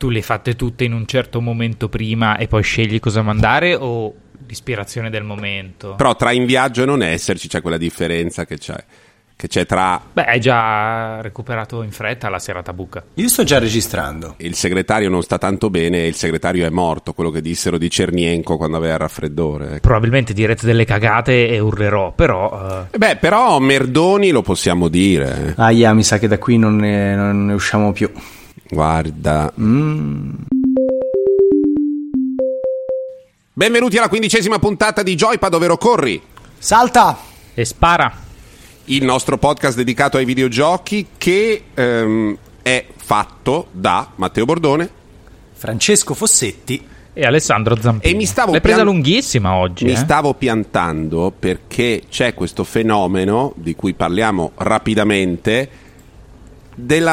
tu le hai fatte tutte in un certo momento prima e poi scegli cosa mandare o l'ispirazione del momento? Però tra in viaggio e non esserci c'è quella differenza che c'è che c'è tra... Beh, hai già recuperato in fretta la serata buca. Io sto già registrando. Il segretario non sta tanto bene e il segretario è morto, quello che dissero di Cernienko quando aveva il raffreddore. Ecco. Probabilmente direte delle cagate e urlerò, però... Uh... Beh, però Merdoni lo possiamo dire. Yeah, mi sa che da qui non ne, non ne usciamo più. Guarda... Mm. Benvenuti alla quindicesima puntata di Joypad, ovvero Corri. Salta! E spara il nostro podcast dedicato ai videogiochi che ehm, è fatto da Matteo Bordone, Francesco Fossetti e Alessandro Zampini. E mi stavo L'hai presa pian... lunghissima oggi. Mi eh? stavo piantando perché c'è questo fenomeno di cui parliamo rapidamente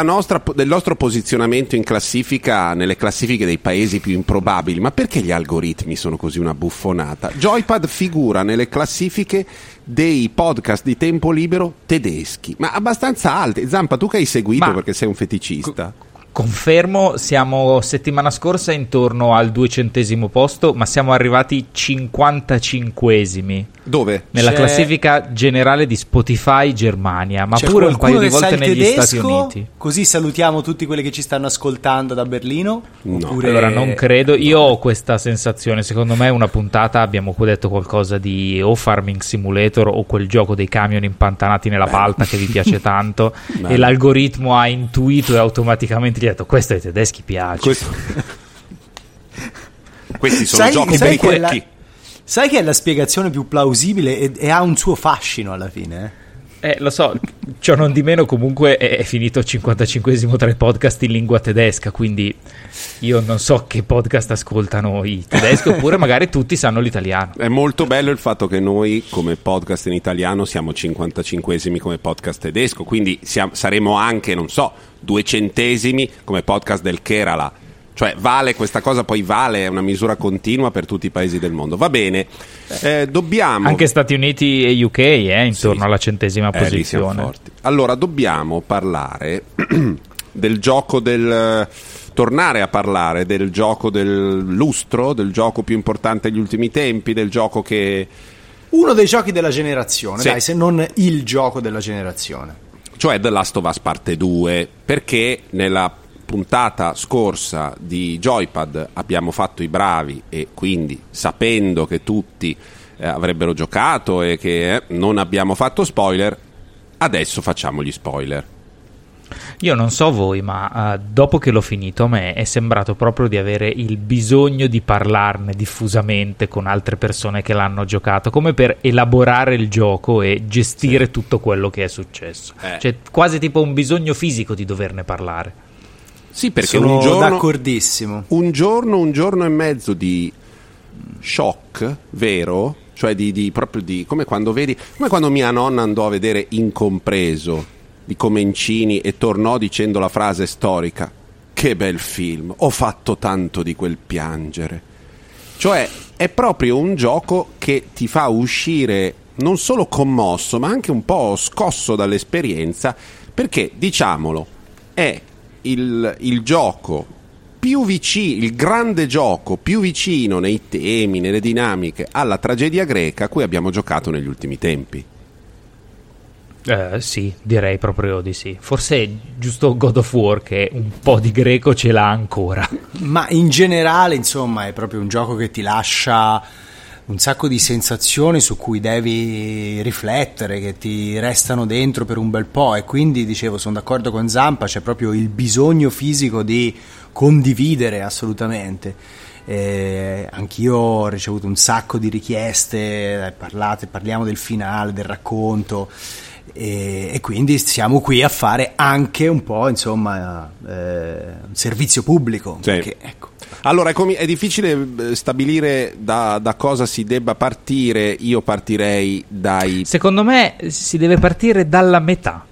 nostra, del nostro posizionamento in classifica, nelle classifiche dei paesi più improbabili. Ma perché gli algoritmi sono così una buffonata? Joypad figura nelle classifiche dei podcast di tempo libero tedeschi, ma abbastanza alte. Zampa, tu che hai seguito ma perché sei un feticista. Confermo, siamo settimana scorsa intorno al duecentesimo posto, ma siamo arrivati 55esimi. Dove? Nella C'è... classifica generale di Spotify Germania, ma C'è pure un paio di volte negli tedesco, Stati Uniti. Così salutiamo tutti quelli che ci stanno ascoltando da Berlino. No. Oppure... Allora non credo, io ho questa sensazione, secondo me una puntata abbiamo detto qualcosa di o Farming Simulator o quel gioco dei camion impantanati nella palta che vi piace tanto e l'algoritmo ha intuito e automaticamente gli detto questo ai tedeschi piace. Questo... Questi sono sai, giochi sai per i Sai che è la spiegazione più plausibile e, e ha un suo fascino alla fine? Eh, lo so, ciò non di meno comunque è, finito 55esimo tra i podcast in lingua tedesca, quindi io non so che podcast ascoltano i tedeschi oppure magari tutti sanno l'italiano. È molto bello il fatto che noi come podcast in italiano siamo 55esimi come podcast tedesco, quindi siamo, saremo anche, non so, duecentesimi come podcast del Kerala cioè vale questa cosa, poi vale, è una misura continua per tutti i paesi del mondo. Va bene, eh, dobbiamo... Anche Stati Uniti e UK, eh, intorno sì, alla centesima eh, posizione. Allora, dobbiamo parlare del gioco del... tornare a parlare del gioco del lustro, del gioco più importante degli ultimi tempi, del gioco che... Uno dei giochi della generazione, sì. dai, se non il gioco della generazione. Cioè The Last of Us Parte 2, perché nella puntata scorsa di Joypad abbiamo fatto i bravi e quindi sapendo che tutti eh, avrebbero giocato e che eh, non abbiamo fatto spoiler, adesso facciamo gli spoiler. Io non so voi, ma uh, dopo che l'ho finito a me è sembrato proprio di avere il bisogno di parlarne diffusamente con altre persone che l'hanno giocato, come per elaborare il gioco e gestire sì. tutto quello che è successo. Eh. Cioè, quasi tipo un bisogno fisico di doverne parlare. Sì, perché Sono un giorno, d'accordissimo. Un giorno, un giorno e mezzo di shock vero, cioè di, di, proprio di come quando vedi, come quando mia nonna andò a vedere Incompreso di Comencini e tornò dicendo la frase storica: Che bel film, ho fatto tanto di quel piangere. Cioè, è proprio un gioco che ti fa uscire non solo commosso, ma anche un po' scosso dall'esperienza, perché diciamolo, è il, il gioco più vicino, il grande gioco più vicino nei temi, nelle dinamiche alla tragedia greca a cui abbiamo giocato negli ultimi tempi. Eh, sì, direi proprio di sì. Forse è giusto God of War che un po' di greco ce l'ha ancora. Ma in generale, insomma, è proprio un gioco che ti lascia un sacco di sensazioni su cui devi riflettere, che ti restano dentro per un bel po' e quindi dicevo sono d'accordo con Zampa, c'è proprio il bisogno fisico di condividere assolutamente. Eh, anch'io ho ricevuto un sacco di richieste, parlate, parliamo del finale, del racconto e, e, quindi siamo qui a fare anche un po' insomma eh, un servizio pubblico. Sì. Perché, ecco, allora, è, difficile eh, stabilire da, da, cosa si debba partire. Io partirei dai. Secondo me si deve partire dalla metà.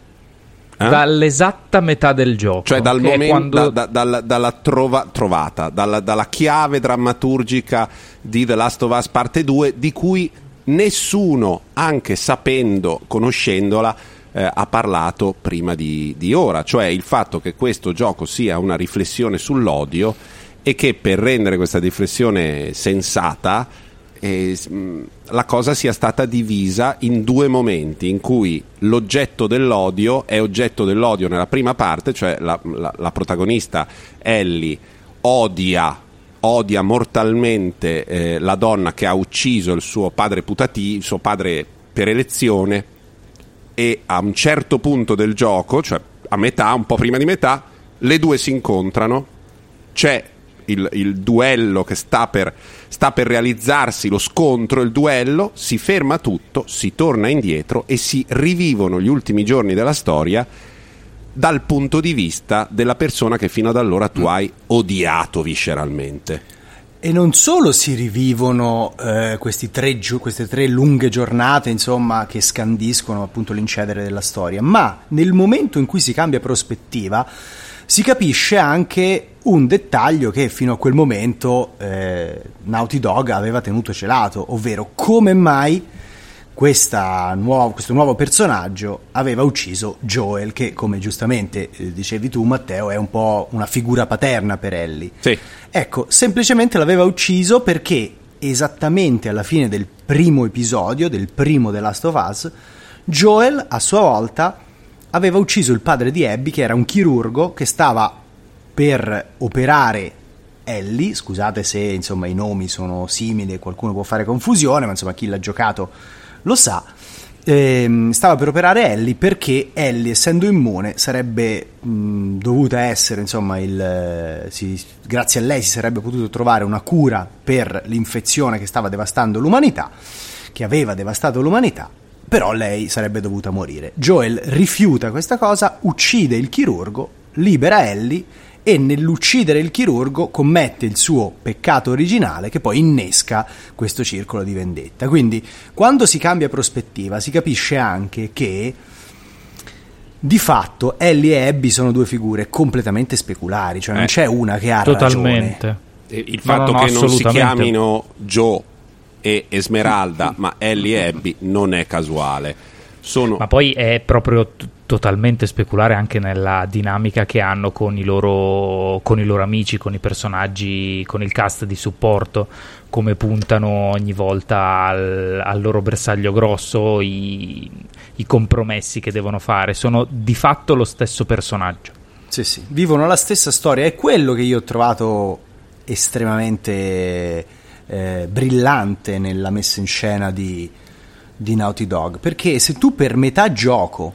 Eh? Dall'esatta metà del gioco, cioè dal momento, quando... da, da, dalla, dalla trova, trovata, dalla, dalla chiave drammaturgica di The Last of Us Parte 2, di cui nessuno, anche sapendo, conoscendola, eh, ha parlato prima di, di ora, cioè il fatto che questo gioco sia una riflessione sull'odio e che per rendere questa riflessione sensata eh, la cosa sia stata divisa in due momenti in cui l'oggetto dell'odio è oggetto dell'odio nella prima parte, cioè la, la, la protagonista Ellie odia odia mortalmente eh, la donna che ha ucciso il suo padre putativo, il suo padre per elezione e a un certo punto del gioco, cioè a metà, un po' prima di metà, le due si incontrano, c'è il, il duello che sta per, sta per realizzarsi, lo scontro, il duello, si ferma tutto, si torna indietro e si rivivono gli ultimi giorni della storia dal punto di vista della persona che fino ad allora tu hai odiato visceralmente. E non solo si rivivono eh, tre, queste tre lunghe giornate, insomma, che scandiscono appunto l'incedere della storia, ma nel momento in cui si cambia prospettiva si capisce anche un dettaglio che fino a quel momento eh, Naughty Dog aveva tenuto celato, ovvero come mai nuovo, questo nuovo personaggio aveva ucciso Joel, che come giustamente eh, dicevi tu Matteo è un po' una figura paterna per Ellie. Sì. Ecco, semplicemente l'aveva ucciso perché esattamente alla fine del primo episodio, del primo The Last of Us, Joel a sua volta aveva ucciso il padre di Abby, che era un chirurgo che stava per operare Ellie, scusate se insomma i nomi sono simili e qualcuno può fare confusione, ma insomma chi l'ha giocato lo sa, ehm, stava per operare Ellie perché Ellie, essendo immune, sarebbe mh, dovuta essere, insomma, il, eh, si, grazie a lei si sarebbe potuto trovare una cura per l'infezione che stava devastando l'umanità, che aveva devastato l'umanità, però lei sarebbe dovuta morire. Joel rifiuta questa cosa, uccide il chirurgo, libera Ellie e nell'uccidere il chirurgo commette il suo peccato originale che poi innesca questo circolo di vendetta. Quindi quando si cambia prospettiva si capisce anche che di fatto Ellie e Abby sono due figure completamente speculari, cioè non eh, c'è una che ha totalmente. ragione. Il fatto no, no, che non si chiamino Joe e Esmeralda, ma Ellie e Abby non è casuale. Sono... Ma poi è proprio t- totalmente speculare anche nella dinamica che hanno con i, loro, con i loro amici, con i personaggi, con il cast di supporto, come puntano ogni volta al, al loro bersaglio grosso, i, i compromessi che devono fare. Sono di fatto lo stesso personaggio. Sì, sì, vivono la stessa storia. È quello che io ho trovato estremamente eh, brillante nella messa in scena di di Naughty Dog, perché se tu per metà gioco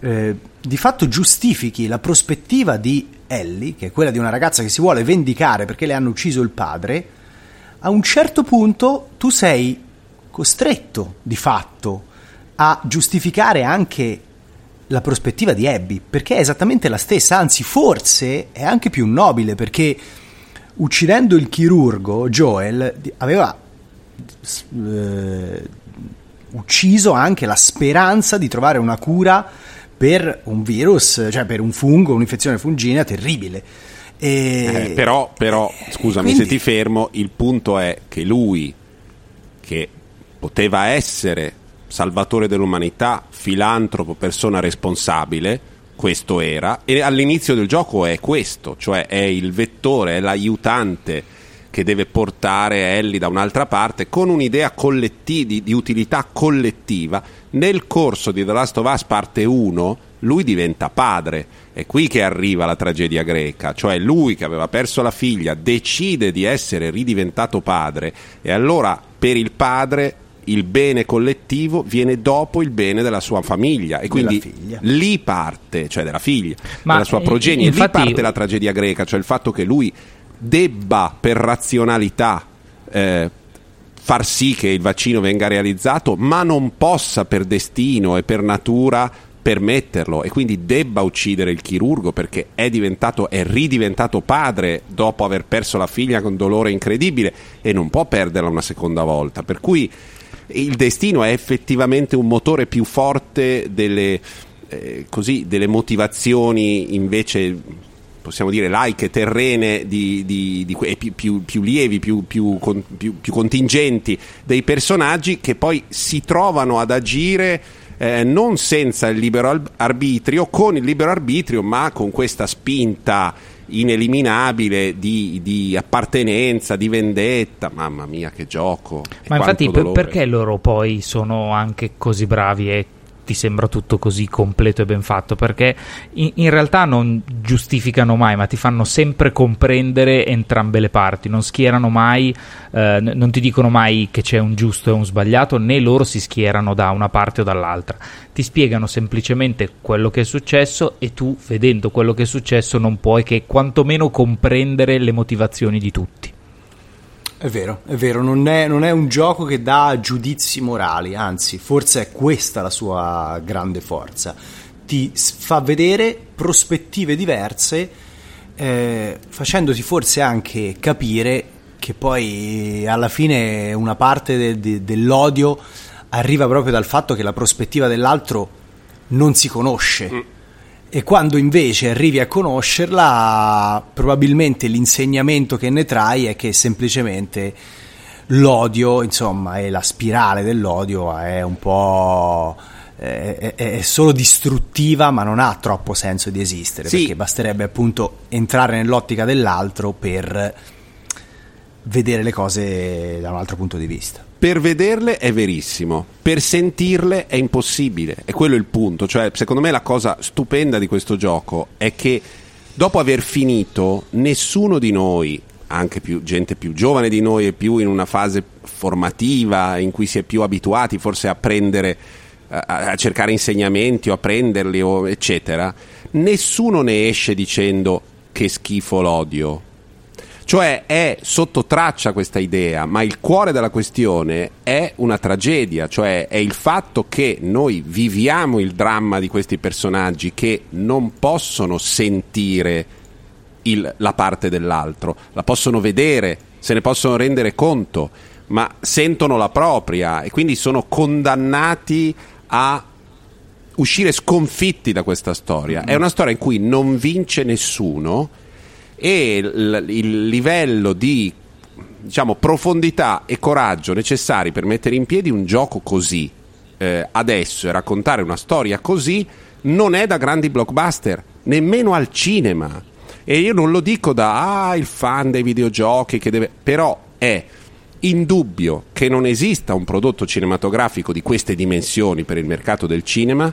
eh, di fatto giustifichi la prospettiva di Ellie, che è quella di una ragazza che si vuole vendicare perché le hanno ucciso il padre, a un certo punto tu sei costretto di fatto a giustificare anche la prospettiva di Abby, perché è esattamente la stessa, anzi forse è anche più nobile perché uccidendo il chirurgo Joel aveva eh, ucciso anche la speranza di trovare una cura per un virus, cioè per un fungo, un'infezione fungina terribile. E... Eh, però, però, scusami quindi... se ti fermo, il punto è che lui, che poteva essere salvatore dell'umanità, filantropo, persona responsabile, questo era, e all'inizio del gioco è questo, cioè è il vettore, è l'aiutante che deve portare Ellie da un'altra parte con un'idea collettiva, di, di, utilità collettiva. Nel corso di The Last of Us parte 1 lui diventa padre, è qui che arriva la tragedia greca, cioè lui che aveva perso la figlia decide di essere ridiventato padre e allora per il padre il bene collettivo viene dopo il bene della sua famiglia e quindi lì parte, cioè della figlia, Ma della sua progenie, infatti... lì parte la tragedia greca, cioè il fatto che lui debba per razionalità eh, far sì che il vaccino venga realizzato, ma non possa per destino e per natura permetterlo e quindi debba uccidere il chirurgo perché è diventato è ridiventato padre dopo aver perso la figlia con dolore incredibile e non può perderla una seconda volta. Per cui il destino è effettivamente un motore più forte delle, eh, così, delle motivazioni invece possiamo dire laiche, terrene, di, di, di, più, più, più, lievi, più, più, contingenti dei personaggi che poi si trovano ad agire eh, non senza il libero arbitrio, con il libero arbitrio, ma con questa spinta ineliminabile di, di, appartenenza, di vendetta. Mamma mia, che gioco! Ma infatti, per, perché loro poi sono anche così bravi e ti sembra tutto così completo e ben fatto? Perché in, in, realtà non giustificano mai ma ti fanno sempre comprendere entrambe le parti. Non schierano mai eh, non ti dicono mai che c'è un giusto e un sbagliato né loro si schierano da una parte o dall'altra. Ti spiegano semplicemente quello che è successo e tu vedendo quello che è successo non puoi che quantomeno comprendere le motivazioni di tutti è vero, è vero, non è, non è, un gioco che dà giudizi morali, anzi, forse è questa la sua grande forza. Ti fa vedere prospettive diverse, eh, facendoti forse anche capire che poi alla fine una parte de, de, dell'odio arriva proprio dal fatto che la prospettiva dell'altro non si conosce. Mm e quando invece arrivi a conoscerla, probabilmente l'insegnamento che ne trai è che semplicemente l'odio, insomma, e la spirale dell'odio è un po'. È, solo distruttiva, ma non ha troppo senso di esistere. Sì. Perché basterebbe appunto entrare nell'ottica dell'altro per vedere le cose da un altro punto di vista. Per vederle è verissimo, per sentirle è impossibile. E quello è il punto. Cioè, secondo me la cosa stupenda di questo gioco è che dopo aver finito, nessuno di noi, anche più, gente più giovane di noi e più in una fase formativa in cui si è più abituati forse a prendere a cercare insegnamenti o a prenderli o eccetera nessuno ne esce dicendo che schifo l'odio cioè è sotto traccia questa idea, ma il cuore della questione è una tragedia, cioè è il fatto che noi viviamo il dramma di questi personaggi che non possono sentire il, la parte dell'altro, la possono vedere, se ne possono rendere conto, ma sentono la propria e quindi sono condannati a uscire sconfitti da questa storia. È una storia in cui non vince nessuno e il, il livello di diciamo, profondità e coraggio necessari per mettere in piedi un gioco così eh, adesso e raccontare una storia così non è da grandi blockbuster, nemmeno al cinema. E io non lo dico da ah, il fan dei videogiochi che deve. però è indubbio che non esista un prodotto cinematografico di queste dimensioni per il mercato del cinema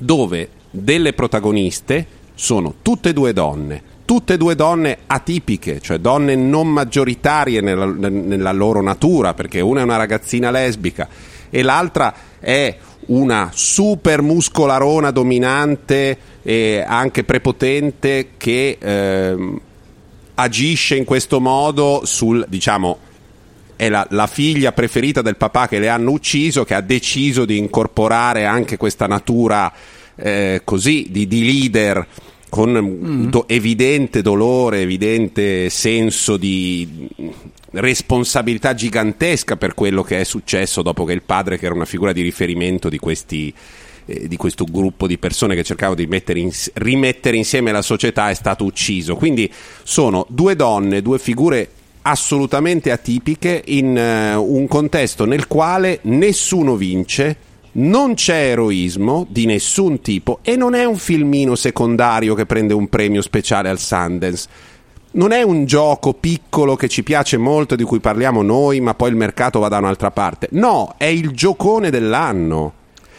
dove delle protagoniste sono tutte e due donne, tutte e due donne atipiche, cioè donne non maggioritarie nella, nella loro natura, perché una è una ragazzina lesbica e l'altra è una super muscolarona dominante e anche prepotente che eh, agisce in questo modo sul, diciamo, è la, la, figlia preferita del papà che le hanno ucciso, che ha deciso di incorporare anche questa natura eh, così di, di leader con mm. do- evidente dolore, evidente senso di responsabilità gigantesca per quello che è successo dopo che il padre, che era una figura di riferimento di questi eh, di questo gruppo di persone che cercavano di in, rimettere insieme la società è stato ucciso. Quindi sono due donne, due figure assolutamente atipiche in uh, un contesto nel quale nessuno vince, non c'è eroismo di nessun tipo e non è un filmino secondario che prende un premio speciale al Sundance. Non è un gioco piccolo che ci piace molto, di cui parliamo noi, ma poi il mercato va da un'altra parte. No, è il giocone dell'anno.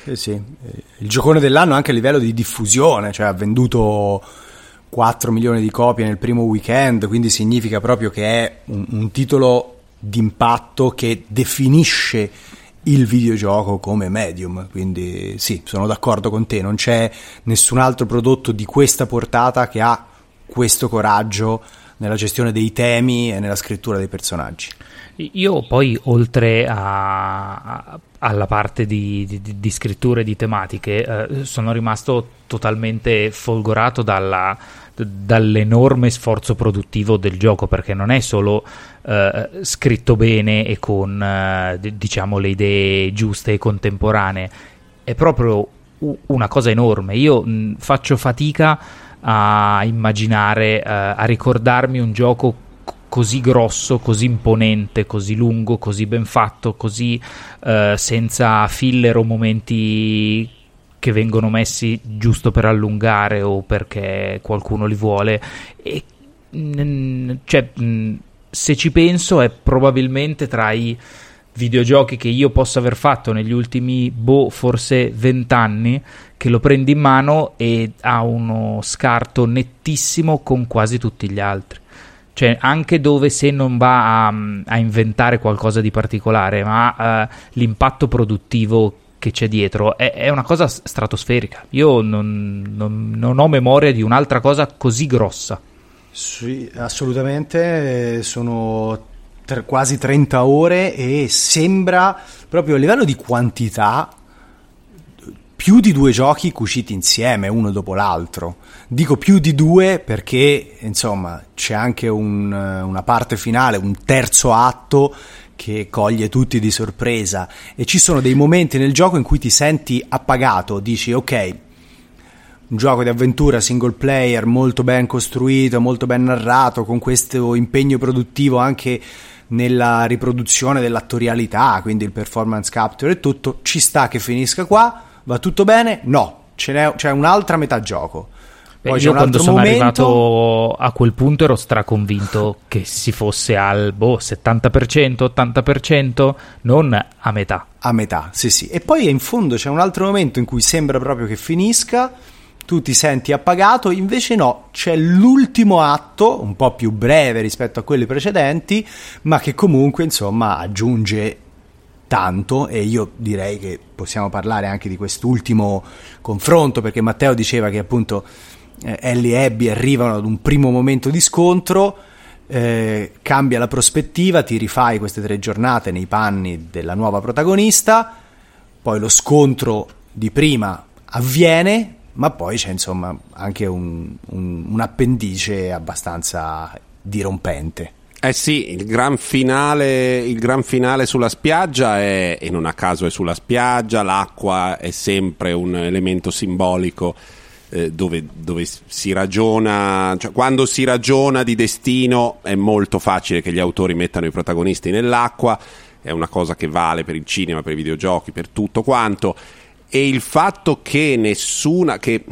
Eh sì, il giocone dell'anno anche a livello di diffusione, cioè ha venduto 4 milioni di copie nel primo weekend, quindi significa proprio che è un, un titolo d'impatto che definisce il videogioco come medium, quindi sì, sono d'accordo con te, non c'è nessun altro prodotto di questa portata che ha questo coraggio nella gestione dei temi e nella scrittura dei personaggi. Io poi, oltre a, a, alla parte di, di, di, scrittura e di tematiche, eh, sono rimasto totalmente folgorato dalla, dall'enorme sforzo produttivo del gioco, perché non è solo eh, scritto bene e con eh, diciamo le idee giuste e contemporanee, è proprio una cosa enorme. Io mh, faccio fatica a immaginare, eh, a ricordarmi un gioco così grosso, così imponente, così lungo, così ben fatto, così eh, senza filler o momenti che vengono messi giusto per allungare o perché qualcuno li vuole. E cioè se ci penso è probabilmente tra i videogiochi che io possa aver fatto negli ultimi boh forse vent'anni che lo prendi in mano e ha uno scarto nettissimo con quasi tutti gli altri. Cioè anche dove se non va a, a inventare qualcosa di particolare ma uh, l'impatto produttivo che c'è dietro è, è una cosa stratosferica. Io non, non, non, ho memoria di un'altra cosa così grossa. Sì, assolutamente, sono tre, quasi 30 ore e sembra proprio a livello di quantità più di due giochi cuciti insieme uno dopo l'altro. Dico più di due perché insomma c'è anche un, una parte finale, un terzo atto che coglie tutti di sorpresa e ci sono dei momenti nel gioco in cui ti senti appagato, dici ok, un gioco di avventura single player molto ben costruito, molto ben narrato, con questo impegno produttivo anche nella riproduzione dell'attorialità, quindi il performance capture e tutto, ci sta che finisca qua, va tutto bene? No, c'è un'altra metà gioco Beh, io quando sono momento... arrivato a quel punto ero straconvinto che si fosse al boh, 70%, 80%, non a metà. A metà, sì sì. E poi in fondo c'è un altro momento in cui sembra proprio che finisca, tu ti senti appagato, invece no, c'è l'ultimo atto, un po' più breve rispetto a quelli precedenti, ma che comunque insomma aggiunge tanto e io direi che possiamo parlare anche di quest'ultimo confronto perché Matteo diceva che appunto Ellie e Abby arrivano ad un primo momento di scontro, eh, cambia la prospettiva, ti rifai queste tre giornate nei panni della nuova protagonista, poi lo scontro di prima avviene, ma poi c'è insomma anche un, un, un appendice abbastanza dirompente. Eh sì, il gran, finale, il gran finale sulla spiaggia è, e non a caso è sulla spiaggia, l'acqua è sempre un elemento simbolico eh, dove, dove, si ragiona, cioè, quando si ragiona di destino è molto facile che gli autori mettano i protagonisti nell'acqua, è una cosa che vale per il cinema, per i videogiochi, per tutto quanto. E il fatto che nessuna, che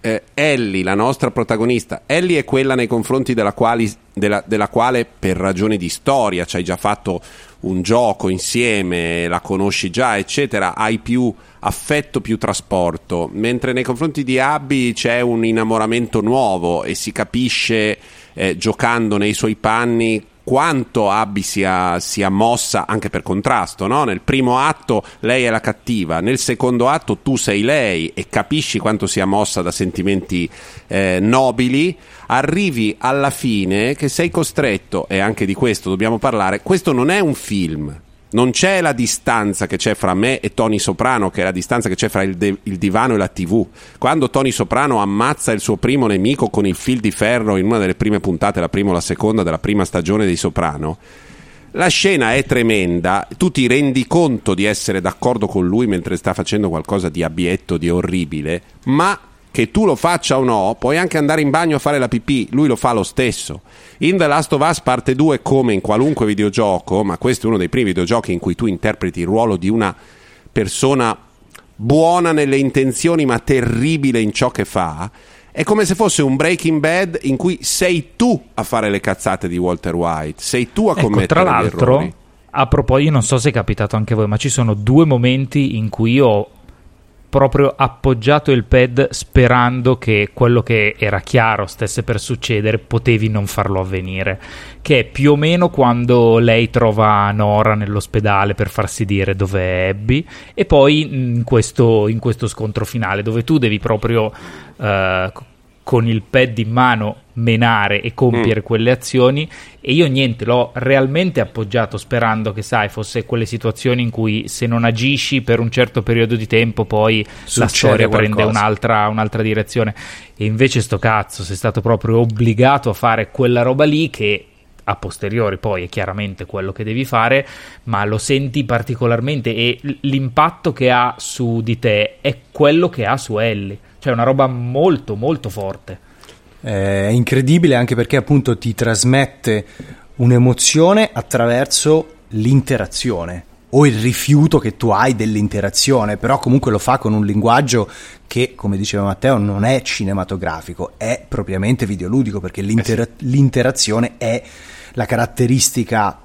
eh, Ellie, la nostra protagonista, Ellie è quella nei confronti della, quali, della, della quale per ragioni di storia ci hai già fatto un gioco insieme, la conosci già, eccetera, hai più affetto, più trasporto, mentre nei confronti di Abby c'è un innamoramento nuovo e si capisce eh, giocando nei suoi panni quanto Abby sia, sia, mossa anche per contrasto. No? Nel primo atto lei è la cattiva, nel secondo atto tu sei lei e capisci quanto sia mossa da sentimenti eh, nobili. Arrivi alla fine che sei costretto, e anche di questo dobbiamo parlare. Questo non è un film, non c'è la distanza che c'è fra me e Tony Soprano, che è la distanza che c'è fra il, de- il, divano e la TV. Quando Tony Soprano ammazza il suo primo nemico con il fil di ferro in una delle prime puntate, la prima o la seconda della prima stagione dei Soprano, la scena è tremenda, tu ti rendi conto di essere d'accordo con lui mentre sta facendo qualcosa di abietto, di orribile, ma che tu lo faccia o no, puoi anche andare in bagno a fare la pipì, lui lo fa lo stesso. In The Last of Us parte 2, come in qualunque videogioco, ma questo è uno dei primi videogiochi in cui tu interpreti il ruolo di una persona buona nelle intenzioni ma terribile in ciò che fa, è come se fosse un Breaking Bad in cui sei tu a fare le cazzate di Walter White, sei tu a ecco, commettere tra l'altro, A proposito, non so se è capitato anche a voi, ma ci sono due momenti in cui io proprio appoggiato il pad sperando che quello che era chiaro stesse per succedere potevi non farlo avvenire che è più o meno quando lei trova Nora nell'ospedale per farsi dire dove è Abby e poi in questo, in questo scontro finale dove tu devi proprio uh, con il pad in mano menare e compiere mm. quelle azioni e io niente l'ho realmente appoggiato sperando che sai fosse quelle situazioni in cui se non agisci per un certo periodo di tempo poi Succede la storia qualcosa. prende un'altra, un'altra direzione e invece sto cazzo sei stato proprio obbligato a fare quella roba lì che a posteriori poi è chiaramente quello che devi fare, ma lo senti particolarmente e l'impatto che ha su di te è quello che ha su Ellie cioè una roba molto molto forte. È incredibile anche perché appunto ti trasmette un'emozione attraverso l'interazione o il rifiuto che tu hai dell'interazione, però comunque lo fa con un linguaggio che, come diceva Matteo, non è cinematografico, è propriamente videoludico, perché l'intera- eh sì. l'interazione è la caratteristica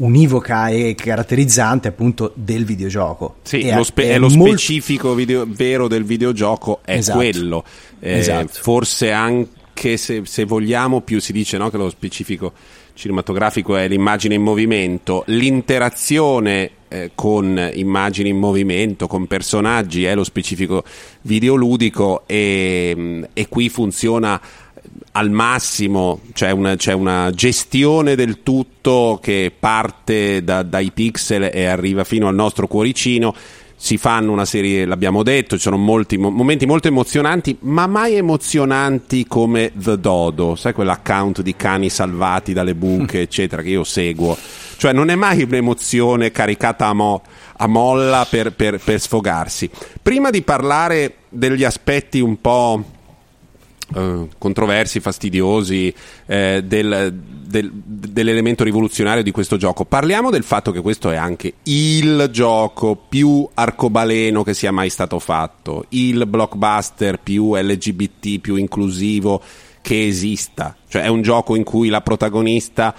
univoca e caratterizzante appunto del videogioco. Sì, è, spe- è, è lo molto... specifico video- vero del videogioco è esatto. quello. Eh, esatto. Forse anche se, se, vogliamo più si dice no, che lo specifico cinematografico è l'immagine in movimento, l'interazione eh, con immagini in movimento, con personaggi è lo specifico videoludico e, e qui funziona al massimo, c'è una, c'è una, gestione del tutto che parte da, dai pixel e arriva fino al nostro cuoricino si fanno una serie, l'abbiamo detto, ci sono molti momenti molto emozionanti, ma mai emozionanti come The Dodo, sai quell'account di cani salvati dalle buche, eccetera, che io seguo. Cioè non è mai un'emozione caricata a, mo- a molla per, per, per sfogarsi. Prima di parlare degli aspetti un po' eh, controversi, fastidiosi eh, del, del, dell'elemento rivoluzionario di questo gioco. Parliamo del fatto che questo è anche il gioco più arcobaleno che sia mai stato fatto, il blockbuster più LGBT, più inclusivo che esista. Cioè è un gioco in cui la protagonista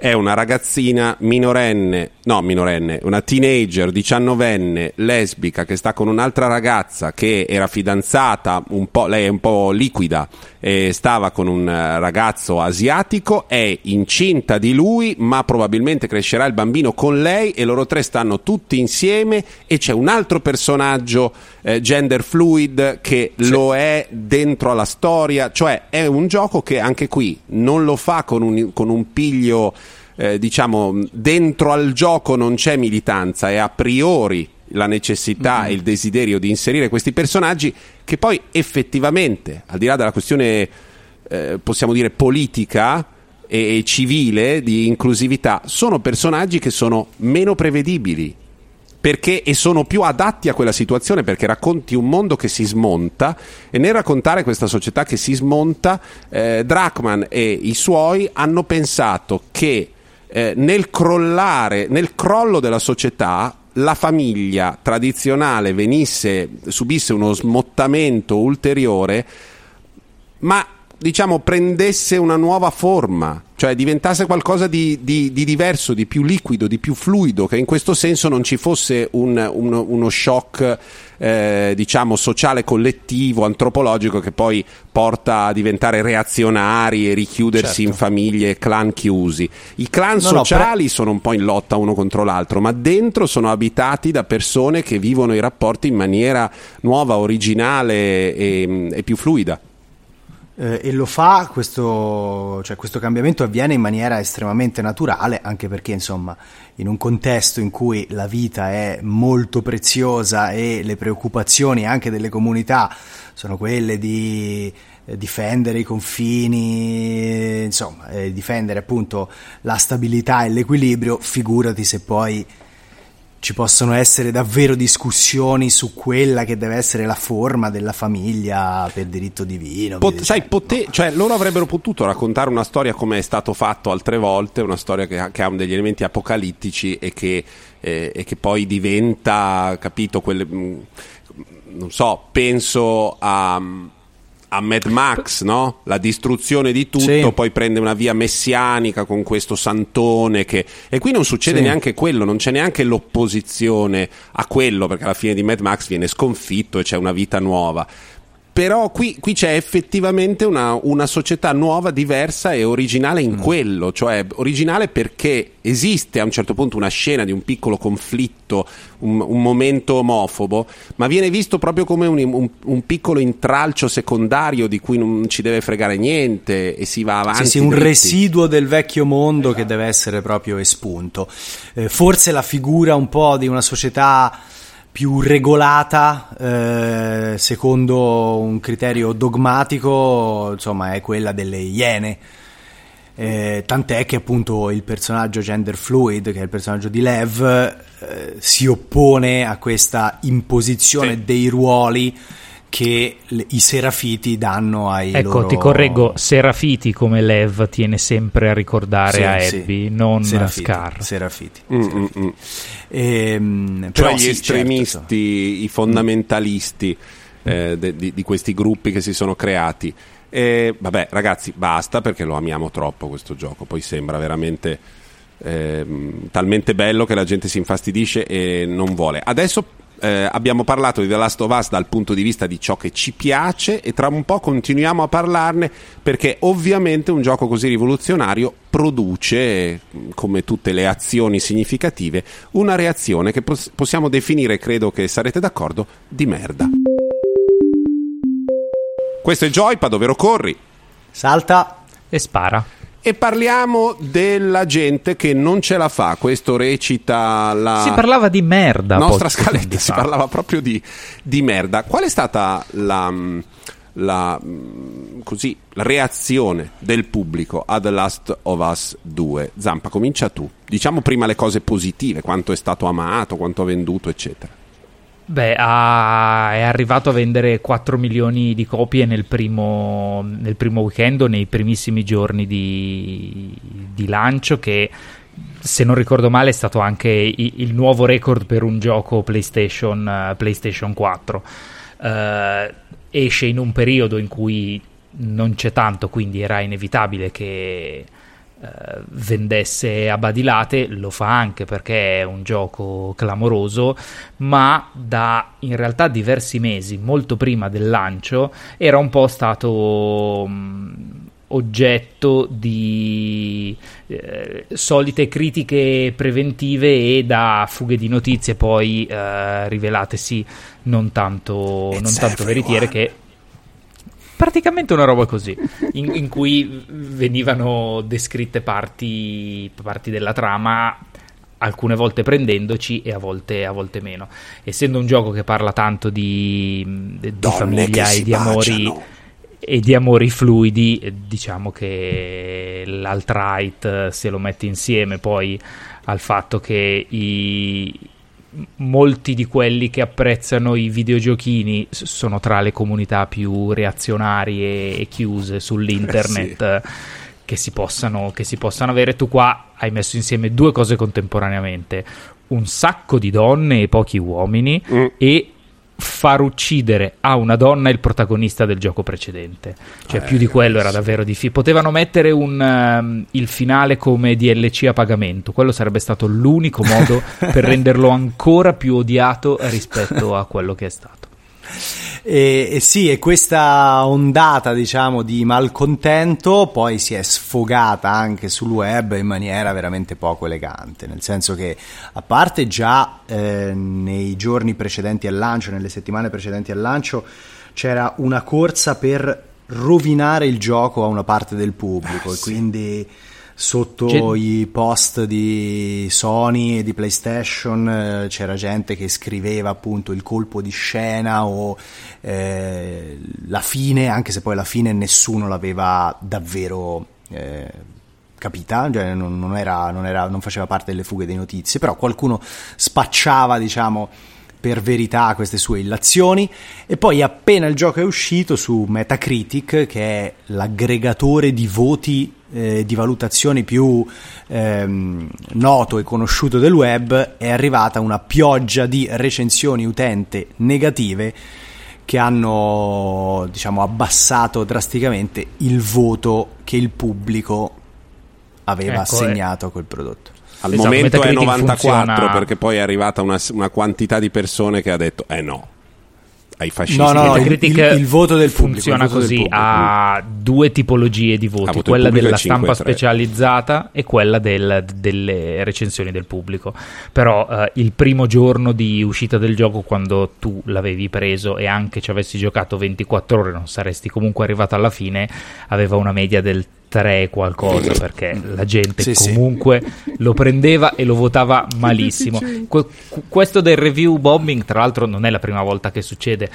è una ragazzina minorenne, no minorenne, una teenager diciannovenne lesbica che sta con un'altra ragazza che era fidanzata, un po', lei è un po' liquida, e stava con un ragazzo asiatico, è incinta di lui, ma probabilmente crescerà il bambino con lei e loro tre stanno tutti insieme e c'è un altro personaggio eh, gender fluid che sì. lo è dentro alla storia, cioè è un gioco che anche qui non lo fa con un, con un piglio eh, diciamo, dentro al gioco non c'è militanza, è a priori la necessità mm-hmm. e il desiderio di inserire questi personaggi che poi effettivamente, al di là della questione, eh, possiamo dire, politica e, e civile di inclusività, sono personaggi che sono meno prevedibili, perché, e sono più adatti a quella situazione perché racconti un mondo che si smonta e nel raccontare questa società che si smonta eh, Drachman e i suoi hanno pensato che eh, nel crollare, nel crollo della società, la famiglia tradizionale venisse, subisse uno smottamento ulteriore, ma diciamo prendesse una nuova forma, cioè diventasse qualcosa di, di, di, diverso, di più liquido, di più fluido, che in questo senso non ci fosse un, un, uno shock eh, diciamo sociale collettivo, antropologico che poi porta a diventare reazionari e richiudersi certo. in famiglie, clan chiusi. I clan no, sociali no, per... sono un po' in lotta uno contro l'altro, ma dentro sono abitati da persone che vivono i rapporti in maniera nuova, originale e, e più fluida eh, e lo fa, questo, cioè, questo cambiamento avviene in maniera estremamente naturale, anche perché insomma in un contesto in cui la vita è molto preziosa e le preoccupazioni anche delle comunità sono quelle di eh, difendere i confini, insomma, eh, difendere appunto la stabilità e l'equilibrio, figurati se poi ci possono essere davvero discussioni su quella che deve essere la forma della famiglia per diritto divino. Pot- sai, pote- cioè, loro avrebbero potuto raccontare una storia come è stato fatto altre volte, una storia che ha, che ha degli elementi apocalittici e che, eh, e che poi diventa, capito, quelle, mm, non so, penso a a Mad Max, no? La distruzione di tutto, sì. poi prende una via messianica con questo santone che... E qui non succede sì. neanche quello, non c'è neanche l'opposizione a quello, perché alla fine di Mad Max viene sconfitto e c'è una vita nuova però qui, qui, c'è effettivamente una, una, società nuova, diversa e originale in mm. quello, cioè originale perché esiste a un certo punto una scena di un piccolo conflitto, un, un momento omofobo, ma viene visto proprio come un, un, un, piccolo intralcio secondario di cui non ci deve fregare niente e si va avanti. Sì, sì un residuo del vecchio mondo esatto. che deve essere proprio espunto. Eh, forse la figura un po' di una società più regolata eh, secondo un criterio dogmatico, insomma, è quella delle iene. Eh, tant'è che appunto il personaggio gender fluid, che è il personaggio di Lev, eh, si oppone a questa imposizione sì. dei ruoli che le, i serafiti danno ai ecco, loro... ti correggo, serafiti come Lev tiene sempre a ricordare sì, a Abby, sì. non serafiti, Scar. Serafiti. Mm, mm, mm. Ehm, cioè gli sì, estremisti, certo. i fondamentalisti eh, de, di, di, questi gruppi che si sono creati. E, vabbè, ragazzi, basta perché lo amiamo troppo questo gioco. Poi sembra veramente eh, talmente bello che la gente si infastidisce e non vuole. Adesso eh, abbiamo parlato di The Last of Us dal punto di vista di ciò che ci piace e tra un po' continuiamo a parlarne perché ovviamente un gioco così rivoluzionario produce, come tutte le azioni significative, una reazione che pos- possiamo definire, credo che sarete d'accordo, di merda. Questo è Joypad, ovvero corri, salta e spara. E parliamo della gente che non ce la fa. Questo recita la. Si parlava di merda. Nostra scaletta si parlava proprio di, di, merda. Qual è stata la, la, così, la reazione del pubblico a The Last of Us 2? Zampa, comincia tu. Diciamo prima le cose positive: quanto è stato amato, quanto ha venduto, eccetera. Beh, ha, è arrivato a vendere 4 milioni di copie nel primo, nel primo weekend nei primissimi giorni di, di, lancio, che se non ricordo male è stato anche il, il nuovo record per un gioco PlayStation, PlayStation 4. Uh, eh, esce in un periodo in cui non c'è tanto, quindi era inevitabile che eh, vendesse a badilate, lo fa anche perché è un gioco clamoroso, ma da in realtà diversi mesi, molto prima del lancio, era un po' stato mh, mm, oggetto di eh, solite critiche preventive e da fughe di notizie poi eh, rivelatesi non tanto, non tanto veritiere che praticamente una roba così, in, in cui venivano descritte parti, parti, della trama, alcune volte prendendoci e a volte, a volte meno. Essendo un gioco che parla tanto di, di famiglia e di amori e di amori fluidi, diciamo che l'alt-right se lo mette insieme poi al fatto che i, molti di quelli che apprezzano i videogiochini sono tra le comunità più reazionarie e chiuse sull'internet eh sì. che, si possano, che si possano avere. Tu qua hai messo insieme due cose contemporaneamente: un sacco di donne e pochi uomini mm. e far uccidere a una donna il protagonista del gioco precedente. Cioè, eh, più di quello era davvero difficile. Potevano mettere un, um, il finale come DLC a pagamento. Quello sarebbe stato l'unico modo per renderlo ancora più odiato rispetto a quello che è stato. E, e, sì, e questa ondata, diciamo, di malcontento poi si è sfogata anche sul web in maniera veramente poco elegante, nel senso che a parte già eh, nei giorni precedenti al lancio, nelle settimane precedenti al lancio, c'era una corsa per rovinare il gioco a una parte del pubblico ah, e sì. quindi sotto Gen- i post di Sony e di PlayStation eh, c'era gente che scriveva appunto il colpo di scena o eh, la fine, anche se poi la fine nessuno l'aveva davvero eh, capita, cioè non, non, era, non, era, non faceva parte delle fughe di notizie, però qualcuno spacciava diciamo per verità queste sue illazioni e poi appena il gioco è uscito su Metacritic che è l'aggregatore di voti eh, di valutazioni più ehm, noto e conosciuto del web è arrivata una pioggia di recensioni utente negative che hanno diciamo abbassato drasticamente il voto che il pubblico aveva ecco, assegnato eh. a quel prodotto al esatto, momento è 94 funziona... perché poi è arrivata una, una quantità di persone che ha detto eh no ai fascisti. No, no, il, il, il, voto del funziona pubblico, così, ha due tipologie di voti, quella della stampa specializzata e quella del, delle recensioni del pubblico. Però eh, il primo giorno di uscita del gioco, quando tu l'avevi preso e anche ci avessi giocato 24 ore, non saresti comunque arrivato alla fine, aveva una media del 3 qualcosa perché la gente sì, comunque sì. lo prendeva e lo votava malissimo. Que- questo del review bombing, tra l'altro, non è la prima volta che succede.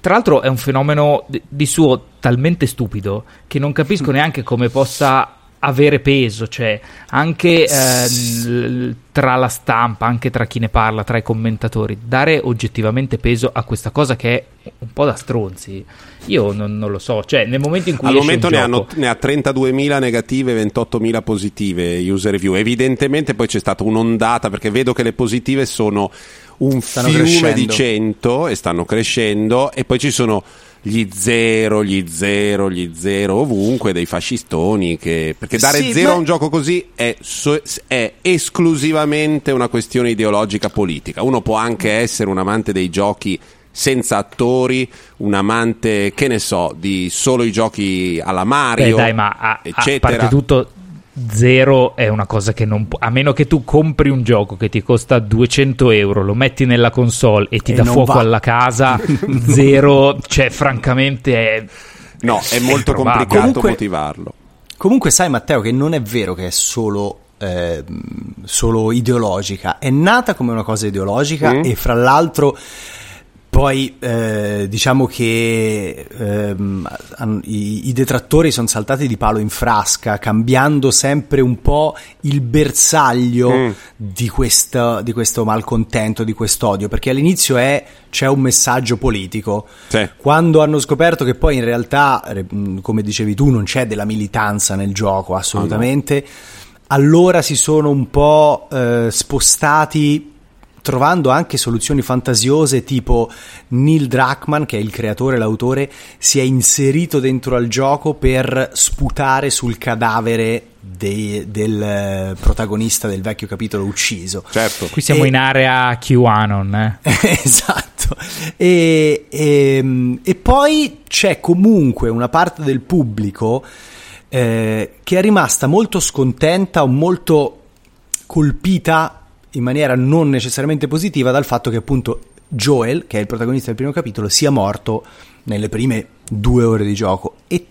Tra l'altro è un fenomeno di suo talmente stupido che non capisco neanche come possa avere peso, cioè anche eh, tra la stampa, anche tra chi ne parla, tra i commentatori, dare oggettivamente peso a questa cosa che è un po' da stronzi. Io non, non lo so, cioè nel momento in cui... Al momento ne, gioco... hanno, ne, ha 32.000 negative e 28.000 positive user review. Evidentemente poi c'è stata un'ondata perché vedo che le positive sono un stanno fiume crescendo. di 100 e stanno crescendo e poi ci sono gli zero, gli zero, gli zero ovunque dei fascistoni che... perché dare sì, zero ma... a un gioco così è, so... è, esclusivamente una questione ideologica politica uno può anche essere un amante dei giochi senza attori, un amante, che ne so, di solo i giochi alla Mario, Beh, dai, ma a, eccetera. A parte tutto zero è una cosa che non può. A meno che tu compri un gioco che ti costa 200 euro, lo metti nella console e ti e dà fuoco va. alla casa, zero, cioè, francamente è. No, è molto è complicato comunque, motivarlo. Comunque, sai, Matteo, che non è vero che è solo. Eh, solo ideologica è nata come una cosa ideologica mm. e fra l'altro poi eh, diciamo che ehm, i, i, detrattori sono saltati di palo in frasca, cambiando sempre un po' il bersaglio mm. di, questa, di, questo malcontento, di quest'odio, perché all'inizio è, c'è un messaggio politico. Sì. Quando hanno scoperto che poi in realtà, come dicevi tu, non c'è della militanza nel gioco, assolutamente, oh no. allora si sono un po' eh, spostati trovando anche soluzioni fantasiose tipo Neil Druckmann, che è il creatore, l'autore, si è inserito dentro al gioco per sputare sul cadavere dei, del eh, protagonista del vecchio capitolo ucciso. Certo. Qui siamo e... in area QAnon. Eh? esatto. E, e, ehm, e, poi c'è comunque una parte del pubblico eh, che è rimasta molto scontenta o molto colpita in maniera non necessariamente positiva dal fatto che appunto Joel, che è il protagonista del primo capitolo, sia morto nelle prime due ore di gioco. E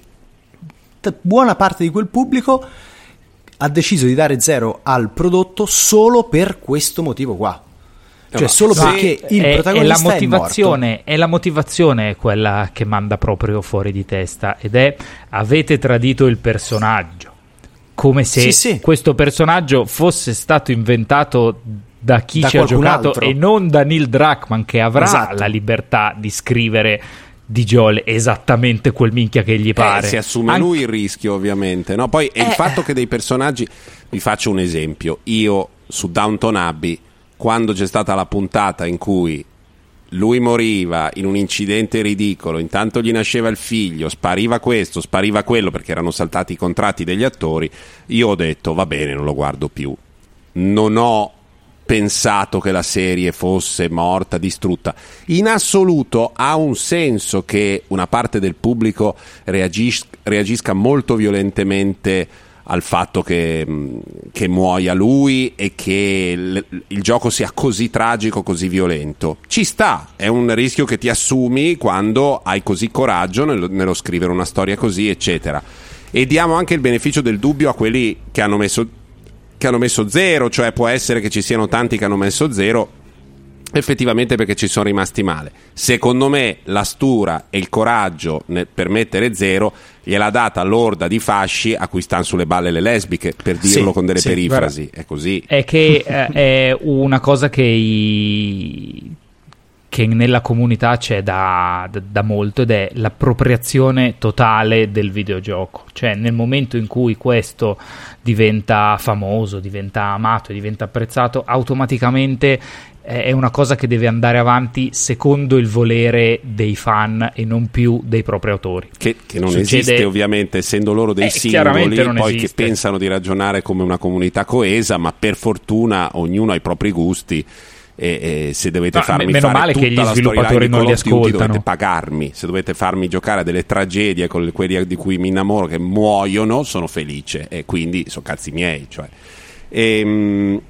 t- buona parte di quel pubblico ha deciso di dare zero al prodotto solo per questo motivo qua. Cioè, no, solo perché il è, protagonista è, la motivazione, è, è la motivazione quella che manda proprio fuori di testa ed è avete tradito il personaggio come se sì, sì. questo personaggio fosse stato inventato da chi da ci ha giocato altro. e non da Neil Druckmann che avrà esatto. la libertà di scrivere di Joel esattamente quel minchia che gli eh, pare. Eh, si assume Anche... lui il rischio ovviamente, no? Poi eh. il fatto che dei personaggi, vi faccio un esempio, io su Downton Abbey, quando c'è stata la puntata in cui lui moriva in un incidente ridicolo, intanto gli nasceva il figlio, spariva questo, spariva quello perché erano saltati i contratti degli attori, io ho detto va bene, non lo guardo più. Non ho pensato che la serie fosse morta, distrutta. In assoluto ha un senso che una parte del pubblico reagis- reagisca molto violentemente al fatto che, mm, che muoia lui e che il, il, gioco sia così tragico, così violento. Ci sta, è un rischio che ti assumi quando hai così coraggio nello, nello scrivere una storia così, eccetera. E diamo anche il beneficio del dubbio a quelli che hanno messo, che hanno messo zero, cioè può essere che ci siano tanti che hanno messo zero effettivamente perché ci sono rimasti male. Secondo me l'astura e il coraggio per mettere zero gliel'ha data l'orda di fasci a cui stanno sulle balle le lesbiche, per dirlo sì, con delle sì, perifrasi. Guarda, è così. È che eh, è una cosa che, i... che nella comunità c'è da, da, da, molto ed è l'appropriazione totale del videogioco. Cioè nel momento in cui questo diventa famoso, diventa amato e diventa apprezzato, automaticamente è una cosa che deve andare avanti secondo il volere dei fan e non più dei propri autori. Che, che non Succede... esiste ovviamente, essendo loro dei eh, singoli, poi esiste. che pensano di ragionare come una comunità coesa, ma per fortuna ognuno ha i propri gusti. E, e se dovete no, farmi meno fare male che gli sviluppatori non li ascoltano dovete pagarmi se dovete farmi giocare a delle tragedie con quelli di cui mi innamoro che muoiono sono felice e quindi sono cazzi miei cioè. e, ehm,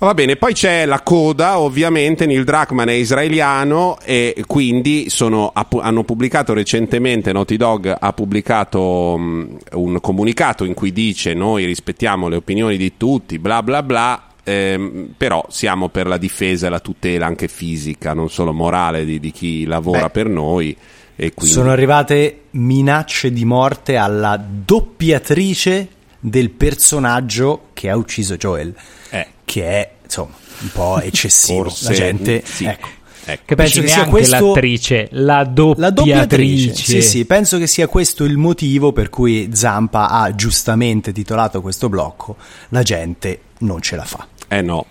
Va bene, poi c'è la coda, ovviamente Neil Druckmann è israeliano e quindi sono, hanno pubblicato recentemente, Naughty Dog ha pubblicato un comunicato in cui dice noi rispettiamo le opinioni di tutti, bla bla bla, ehm, però siamo per la difesa e la tutela anche fisica, non solo morale di, di chi lavora Beh. per noi. Quindi... Sono arrivate minacce di morte alla doppiatrice del personaggio che ha ucciso Joel, Eh. che è insomma un po' eccessivo. Forse, la gente, sì. ecco. Ecco. Che Penso che sia neanche questo- l'attrice, la doppiatrice. La doppiatrice. Sì, sì, penso che sia questo il motivo per cui Zampa ha giustamente titolato questo blocco La gente non ce la fa. Eh no.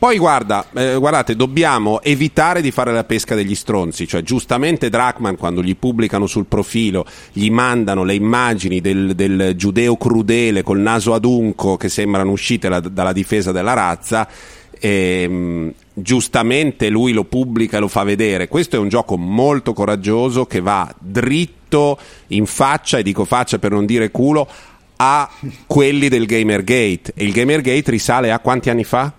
Poi guarda, eh, guardate, dobbiamo evitare di fare la pesca degli stronzi, cioè giustamente Drachman quando gli pubblicano sul profilo, gli mandano le immagini del, del giudeo crudele col naso adunco che sembrano uscite la- dalla difesa della razza, ehm, giustamente lui lo pubblica e lo fa vedere. Questo è un gioco molto coraggioso che va dritto in faccia, e dico faccia per non dire culo, a quelli del Gamergate. E il Gamergate risale a quanti anni fa?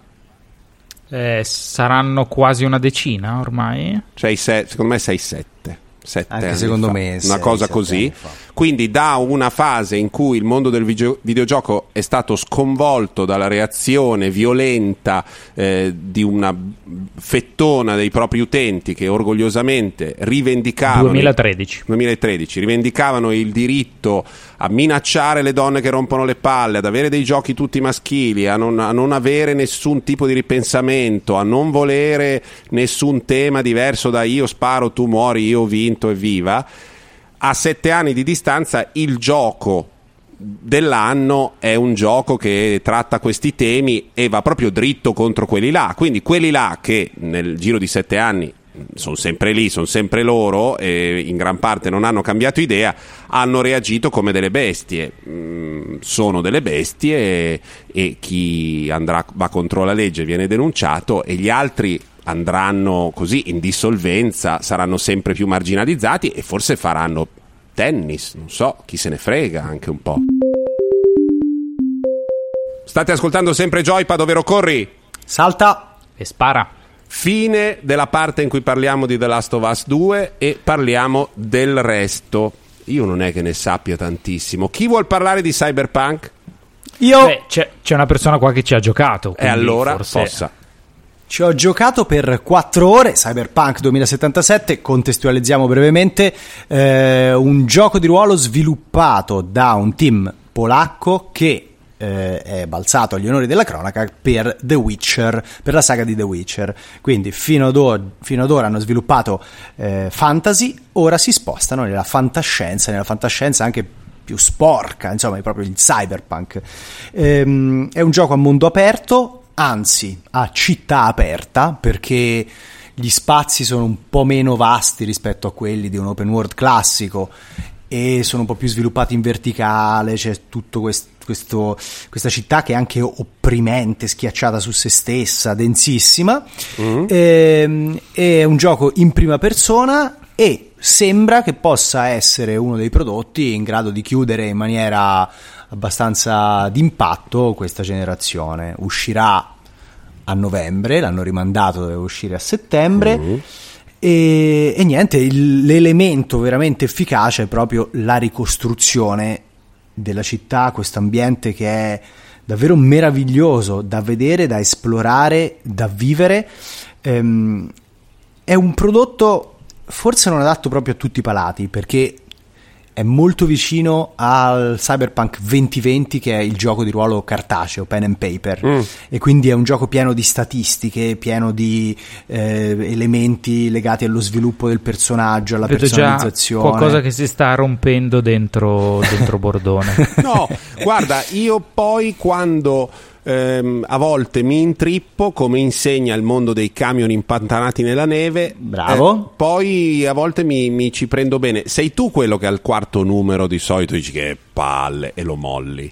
Eh, saranno quasi una decina ormai. Sei se- secondo me 6-7. Sette Anche secondo fa. me una sei, cosa così. Quindi da una fase in cui il mondo del vigio- videogioco è stato sconvolto dalla reazione violenta eh, di una fettona dei propri utenti che orgogliosamente rivendicavano 2013. 2013 rivendicavano il diritto a minacciare le donne che rompono le palle, ad avere dei giochi tutti maschili, a non, a non avere nessun tipo di ripensamento, a non volere nessun tema diverso da io sparo, tu muori, io ho vinto e viva. A sette anni di distanza il gioco dell'anno è un gioco che tratta questi temi e va proprio dritto contro quelli là. Quindi quelli là che nel giro di sette anni sono sempre lì, sono sempre loro e in gran parte non hanno cambiato idea, hanno reagito come delle bestie. Mm, sono delle bestie e, e chi andrà, va contro la legge viene denunciato e gli altri andranno così in dissolvenza, saranno sempre più marginalizzati e forse faranno tennis, non so, chi se ne frega anche un po'. State ascoltando sempre Joypad, ovvero corri. Salta! E spara. Fine della parte in cui parliamo di The Last of Us 2 e parliamo del resto. Io non è che ne sappia tantissimo. Chi vuol parlare di Cyberpunk? Io Beh, c'è, c'è una persona qua che ci ha giocato. E allora forse... possa. ci ho giocato per 4 ore, Cyberpunk 2077, contestualizziamo brevemente, eh, un gioco di ruolo sviluppato da un team polacco che eh, è balzato agli onori della cronaca per The Witcher, per la saga di The Witcher. Quindi fino ad, or- fino ad ora hanno sviluppato eh, fantasy, ora si spostano nella fantascienza, nella fantascienza anche più sporca, insomma, è proprio il cyberpunk. Ehm, è un gioco a mondo aperto, anzi a città aperta, perché gli spazi sono un po' meno vasti rispetto a quelli di un open world classico e sono un po' più sviluppati in verticale, c'è tutto quest- questo, questa città che è anche opprimente, schiacciata su se stessa, densissima. Ehm, è un gioco in prima persona e sembra che possa essere uno dei prodotti in grado di chiudere in maniera abbastanza d'impatto questa generazione. Uscirà a novembre, l'hanno rimandato, deve uscire a settembre. E, e niente, il- l'elemento veramente efficace è proprio la ricostruzione della città, questo ambiente che è davvero meraviglioso da vedere, da esplorare, da vivere. Ehm, è un prodotto forse non adatto proprio a tutti i palati perché è molto vicino al Cyberpunk 2020 che è il gioco di ruolo cartaceo, pen and paper e quindi è un gioco pieno di statistiche, pieno di eh, elementi legati allo sviluppo del personaggio, alla Vedo già personalizzazione. qualcosa che si sta rompendo dentro, dentro Bordone. No, guarda, io poi quando ehm, a volte mi intrippo, come insegna il mondo dei camion impantanati nella neve, Bravo. eh, poi a volte mi, mi ci prendo bene. Sei tu quello che al quarto numero di solito dici che palle e lo molli.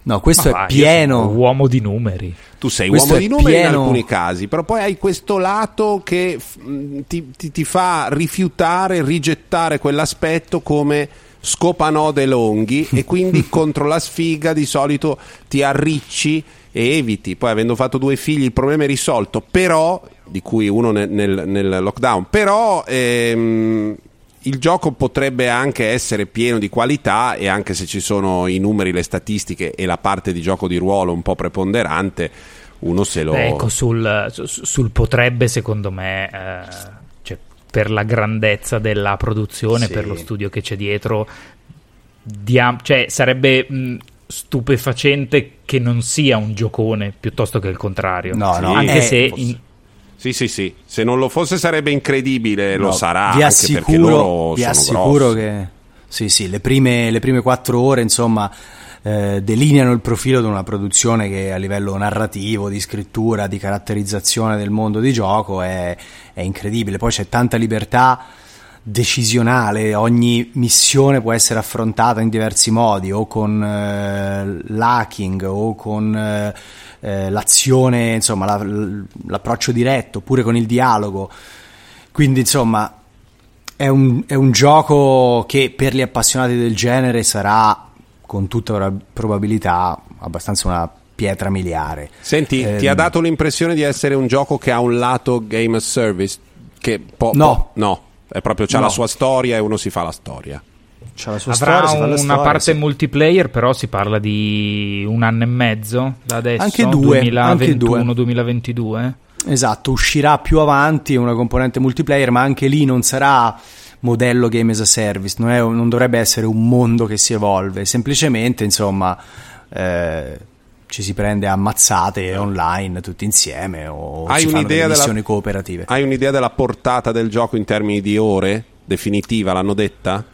No, questo Ma è sono pieno. uomo di numeri. Tu sei Questo uomo di numeri in pieno- alcuni casi, però poi hai questo lato che f- mh, ti, ti- ti fa rifiutare, rigettare quell'aspetto come scopanode longhi e quindi contro la sfiga di solito ti arricci e eviti. Poi avendo fatto due figli il problema è risolto, però, di cui uno nel, nel- nel lockdown, però... ehm, il gioco potrebbe anche essere pieno di qualità e anche se ci sono i numeri, le statistiche e la parte di gioco di ruolo un po' preponderante, uno se lo... Ecco, sul, su- sul potrebbe, secondo me, eh, per la grandezza della produzione, Sì. per lo studio che c'è dietro, diam- cioè, sarebbe mh, stupefacente che non sia un giocone piuttosto che il contrario. No, no, anche eh, se forse. in- Sì, sì, sì. Se non lo fosse sarebbe incredibile, lo No, sarà. Vi anche perché assicuro, loro vi sono assicuro che sì, sì, le prime, le prime quattro ore, insomma, eh, delineano il profilo di una produzione che a livello narrativo, di scrittura, di caratterizzazione del mondo di gioco è, è incredibile. Poi c'è tanta libertà decisionale, ogni missione può essere affrontata in diversi modi, o con eh, l'hacking, o con eh, eh, l'azione, insomma, la- l'approccio diretto, oppure con il dialogo. Quindi, insomma, è un, è un gioco che per gli appassionati del genere sarà con tutta pro- probabilità abbastanza una pietra miliare. Senti, ti Ehm, ha dato l'impressione di essere un gioco che ha un lato game as service? Che po- No. po- no, è proprio c'ha No. la sua storia e uno si fa la storia. C'ha la sua avrà storia, la una storia, parte sì. multiplayer, però si parla di un anno e mezzo da adesso, Anche due, anche due. 2021-2022. Esatto, uscirà più avanti una componente multiplayer, ma anche lì non sarà modello game as a service, non, è- non dovrebbe essere un mondo che si evolve, semplicemente insomma eh, ci si prende a mazzate online tutti insieme o Hai si fanno delle della- missioni cooperative. Hai un'idea della portata del gioco in termini di ore? Definitiva, l'hanno detta?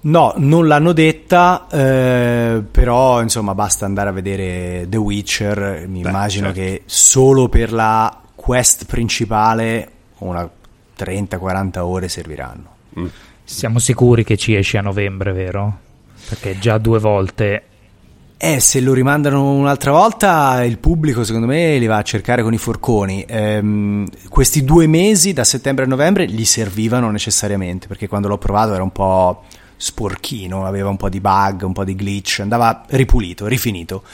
No, non l'hanno detta, eh, però insomma basta andare a vedere The Witcher, mi Beh, immagino certo. che solo per la quest principale una 30-40 ore serviranno. Siamo sicuri che ci esce a novembre, vero? Perché già due volte Eh, se lo rimandano un'altra volta, il pubblico secondo me li va a cercare con i forconi. Ehm, questi due mesi, da settembre a novembre, gli servivano necessariamente, perché quando l'ho provato era un po' sporchino, aveva un po' di bug, un po' di glitch, andava ripulito, rifinito.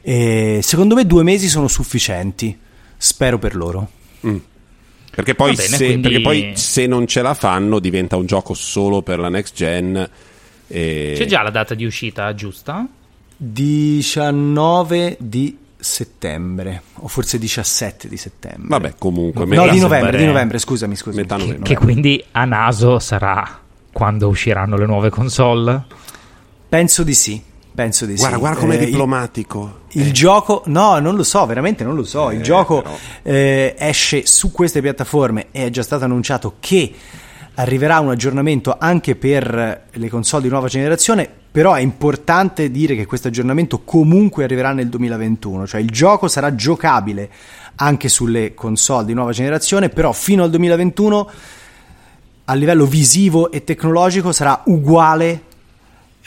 E secondo me due mesi sono sufficienti, spero per loro. Perché poi, bene, se, quindi- perché poi se non ce la fanno diventa un gioco solo per la next gen. E... c'è già la data di uscita giusta? 19 di settembre, o forse 17 di settembre. Vabbè, comunque. No, metà- di novembre, di novembre, scusami, scusami. Metà novembre. Che quindi a naso sarà quando usciranno le nuove console? Penso di sì. Penso di Guarda, sì. guarda com'è Eh, diplomatico. Il, il gioco, no, non lo so, veramente non lo so. Il Eh, gioco eh, esce su queste piattaforme e è già stato annunciato che arriverà un aggiornamento anche per le console di nuova generazione. Però è importante dire che questo aggiornamento comunque arriverà nel 2021, cioè il gioco sarà giocabile anche sulle console di nuova generazione, però fino al 2021 a livello visivo e tecnologico sarà uguale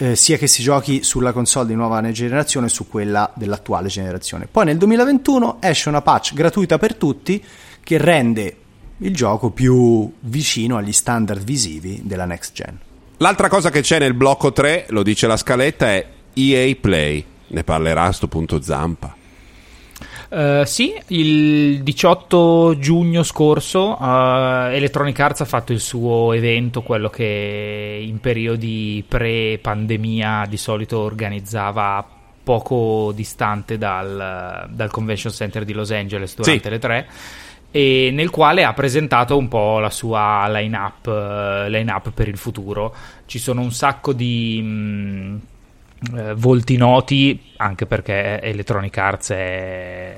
eh, sia che si giochi sulla console di nuova generazione su quella dell'attuale generazione. Poi nel 2021 esce una patch gratuita per tutti che rende il gioco più vicino agli standard visivi della next gen. L'altra cosa che c'è nel blocco 3, lo dice la scaletta, è EA Play. Ne parlerà a sto punto Zampa. Eh, sì, il 18 giugno scorso eh, Electronic Arts ha fatto il suo evento, quello che in periodi pre-pandemia di solito organizzava poco distante dal, dal Convention Center di Los Angeles durante Sì. le tre e nel quale ha presentato un po' la sua line-up, eh, line-up per il futuro. Ci sono un sacco di mh, eh, volti noti, anche perché Electronic Arts è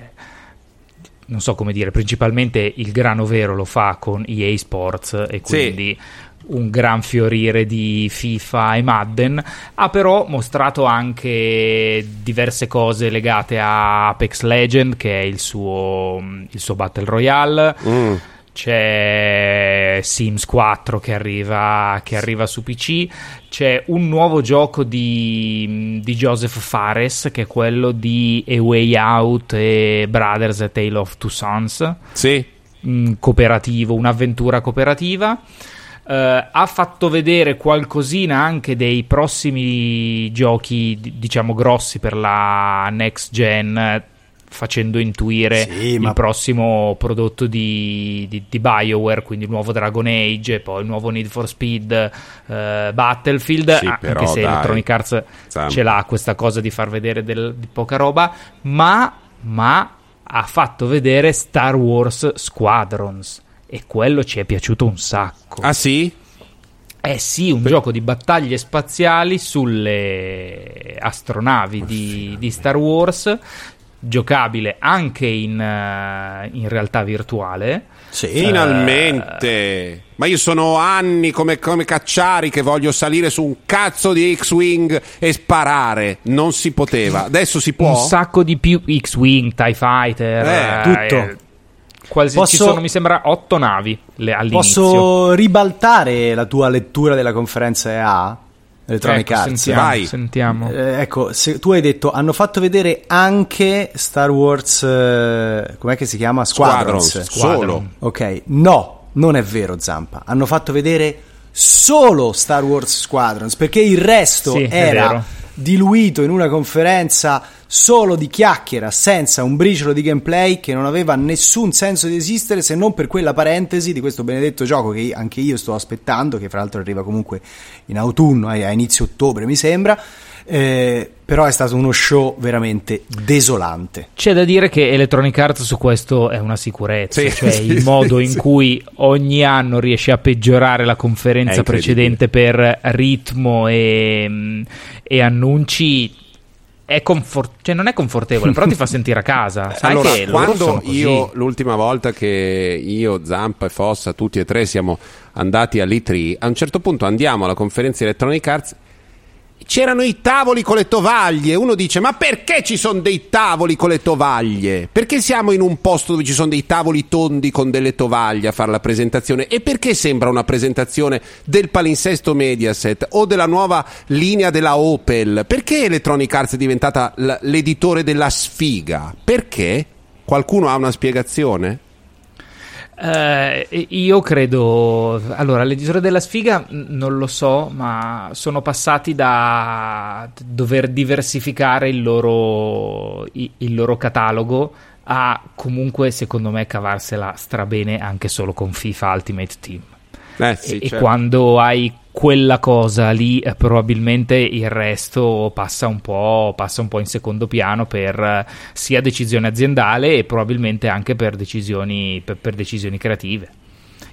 non so come dire, principalmente il grano vero lo fa con EA Sports e Sì. quindi un gran fiorire di FIFA e Madden, ha però mostrato anche diverse cose legate a Apex Legend, che è il suo, il suo Battle Royale. Mm. C'è Sims 4 che arriva, che arriva su PC. C'è un nuovo gioco di, di Joseph Fares che è quello di A Way Out e Brothers A Tale of Two Sons Sì, mm, cooperativo, un'avventura cooperativa. Eh, ha fatto vedere qualcosina anche dei prossimi giochi, diciamo grossi per la next gen, facendo intuire Sì, il ma- prossimo prodotto di, di- di BioWare, quindi il nuovo Dragon Age, poi il nuovo Need for Speed, eh, Battlefield, Sì, ah, però, anche se dai. Electronic Arts Sam. ce l'ha questa cosa di far vedere del- di poca roba, ma, ma ha fatto vedere Star Wars Squadrons e quello ci è piaciuto un sacco. ah sì? Eh sì, un Beh. gioco di battaglie spaziali sulle astronavi di, di Star Wars, giocabile anche in, uh, in realtà virtuale. Sì. Finalmente! Uh, Ma io sono anni come, come, Cacciari che voglio salire su un cazzo di X-Wing e sparare. Non si poteva. Adesso si può. Un sacco di più X-Wing, TIE Fighter. Eh, tutto. Eh, Quasi, posso, ci sono, mi sembra, otto navi le, all'inizio. Posso ribaltare la tua lettura della conferenza EA? Electronic ecco, Arts. Sentiamo. Vai. sentiamo. Eh, ecco, tu hai detto hanno fatto vedere anche Star Wars. Eh, com'è che si chiama? Squadrons. Squadrons. Solo. Ok, no, non è vero, Zampa. Hanno fatto vedere solo Star Wars Squadrons perché il resto sì, era diluito in una conferenza solo di chiacchiera, senza un briciolo di gameplay che non aveva nessun senso di esistere se non per quella parentesi di questo benedetto gioco che anche io sto aspettando, che fra l'altro arriva comunque in autunno, a inizio ottobre mi sembra. Eh, però è stato uno show veramente desolante. C'è da dire che Electronic Arts su questo è una sicurezza, sì, cioè sì, il modo sì, in cui ogni anno riesce a peggiorare la conferenza precedente per ritmo e, e annunci è confort- cioè non è confortevole, però ti fa sentire a casa. Sai allora, che quando io l'ultima volta che io, Zampa e Fossa, tutti e tre siamo andati all'E3, a un certo punto andiamo alla conferenza Electronic Arts c'erano i tavoli con le tovaglie. Uno dice: Ma perché ci sono dei tavoli con le tovaglie? Perché siamo in un posto dove ci sono dei tavoli tondi con delle tovaglie a fare la presentazione? E perché sembra una presentazione del palinsesto Mediaset o della nuova linea della Opel? Perché Electronic Arts è diventata l'editore della sfiga? Perché? Qualcuno ha una spiegazione? Uh, io credo. Allora, l'editore della sfiga non lo so, ma sono passati da dover diversificare il loro, il loro catalogo a comunque, secondo me, cavarsela strabene anche solo con FIFA Ultimate Team. Eh sì, e, certo. e quando hai quella cosa lì eh, probabilmente il resto passa un, passa un po', in secondo piano per eh, sia decisione aziendale e probabilmente anche per decisioni, per, per decisioni creative.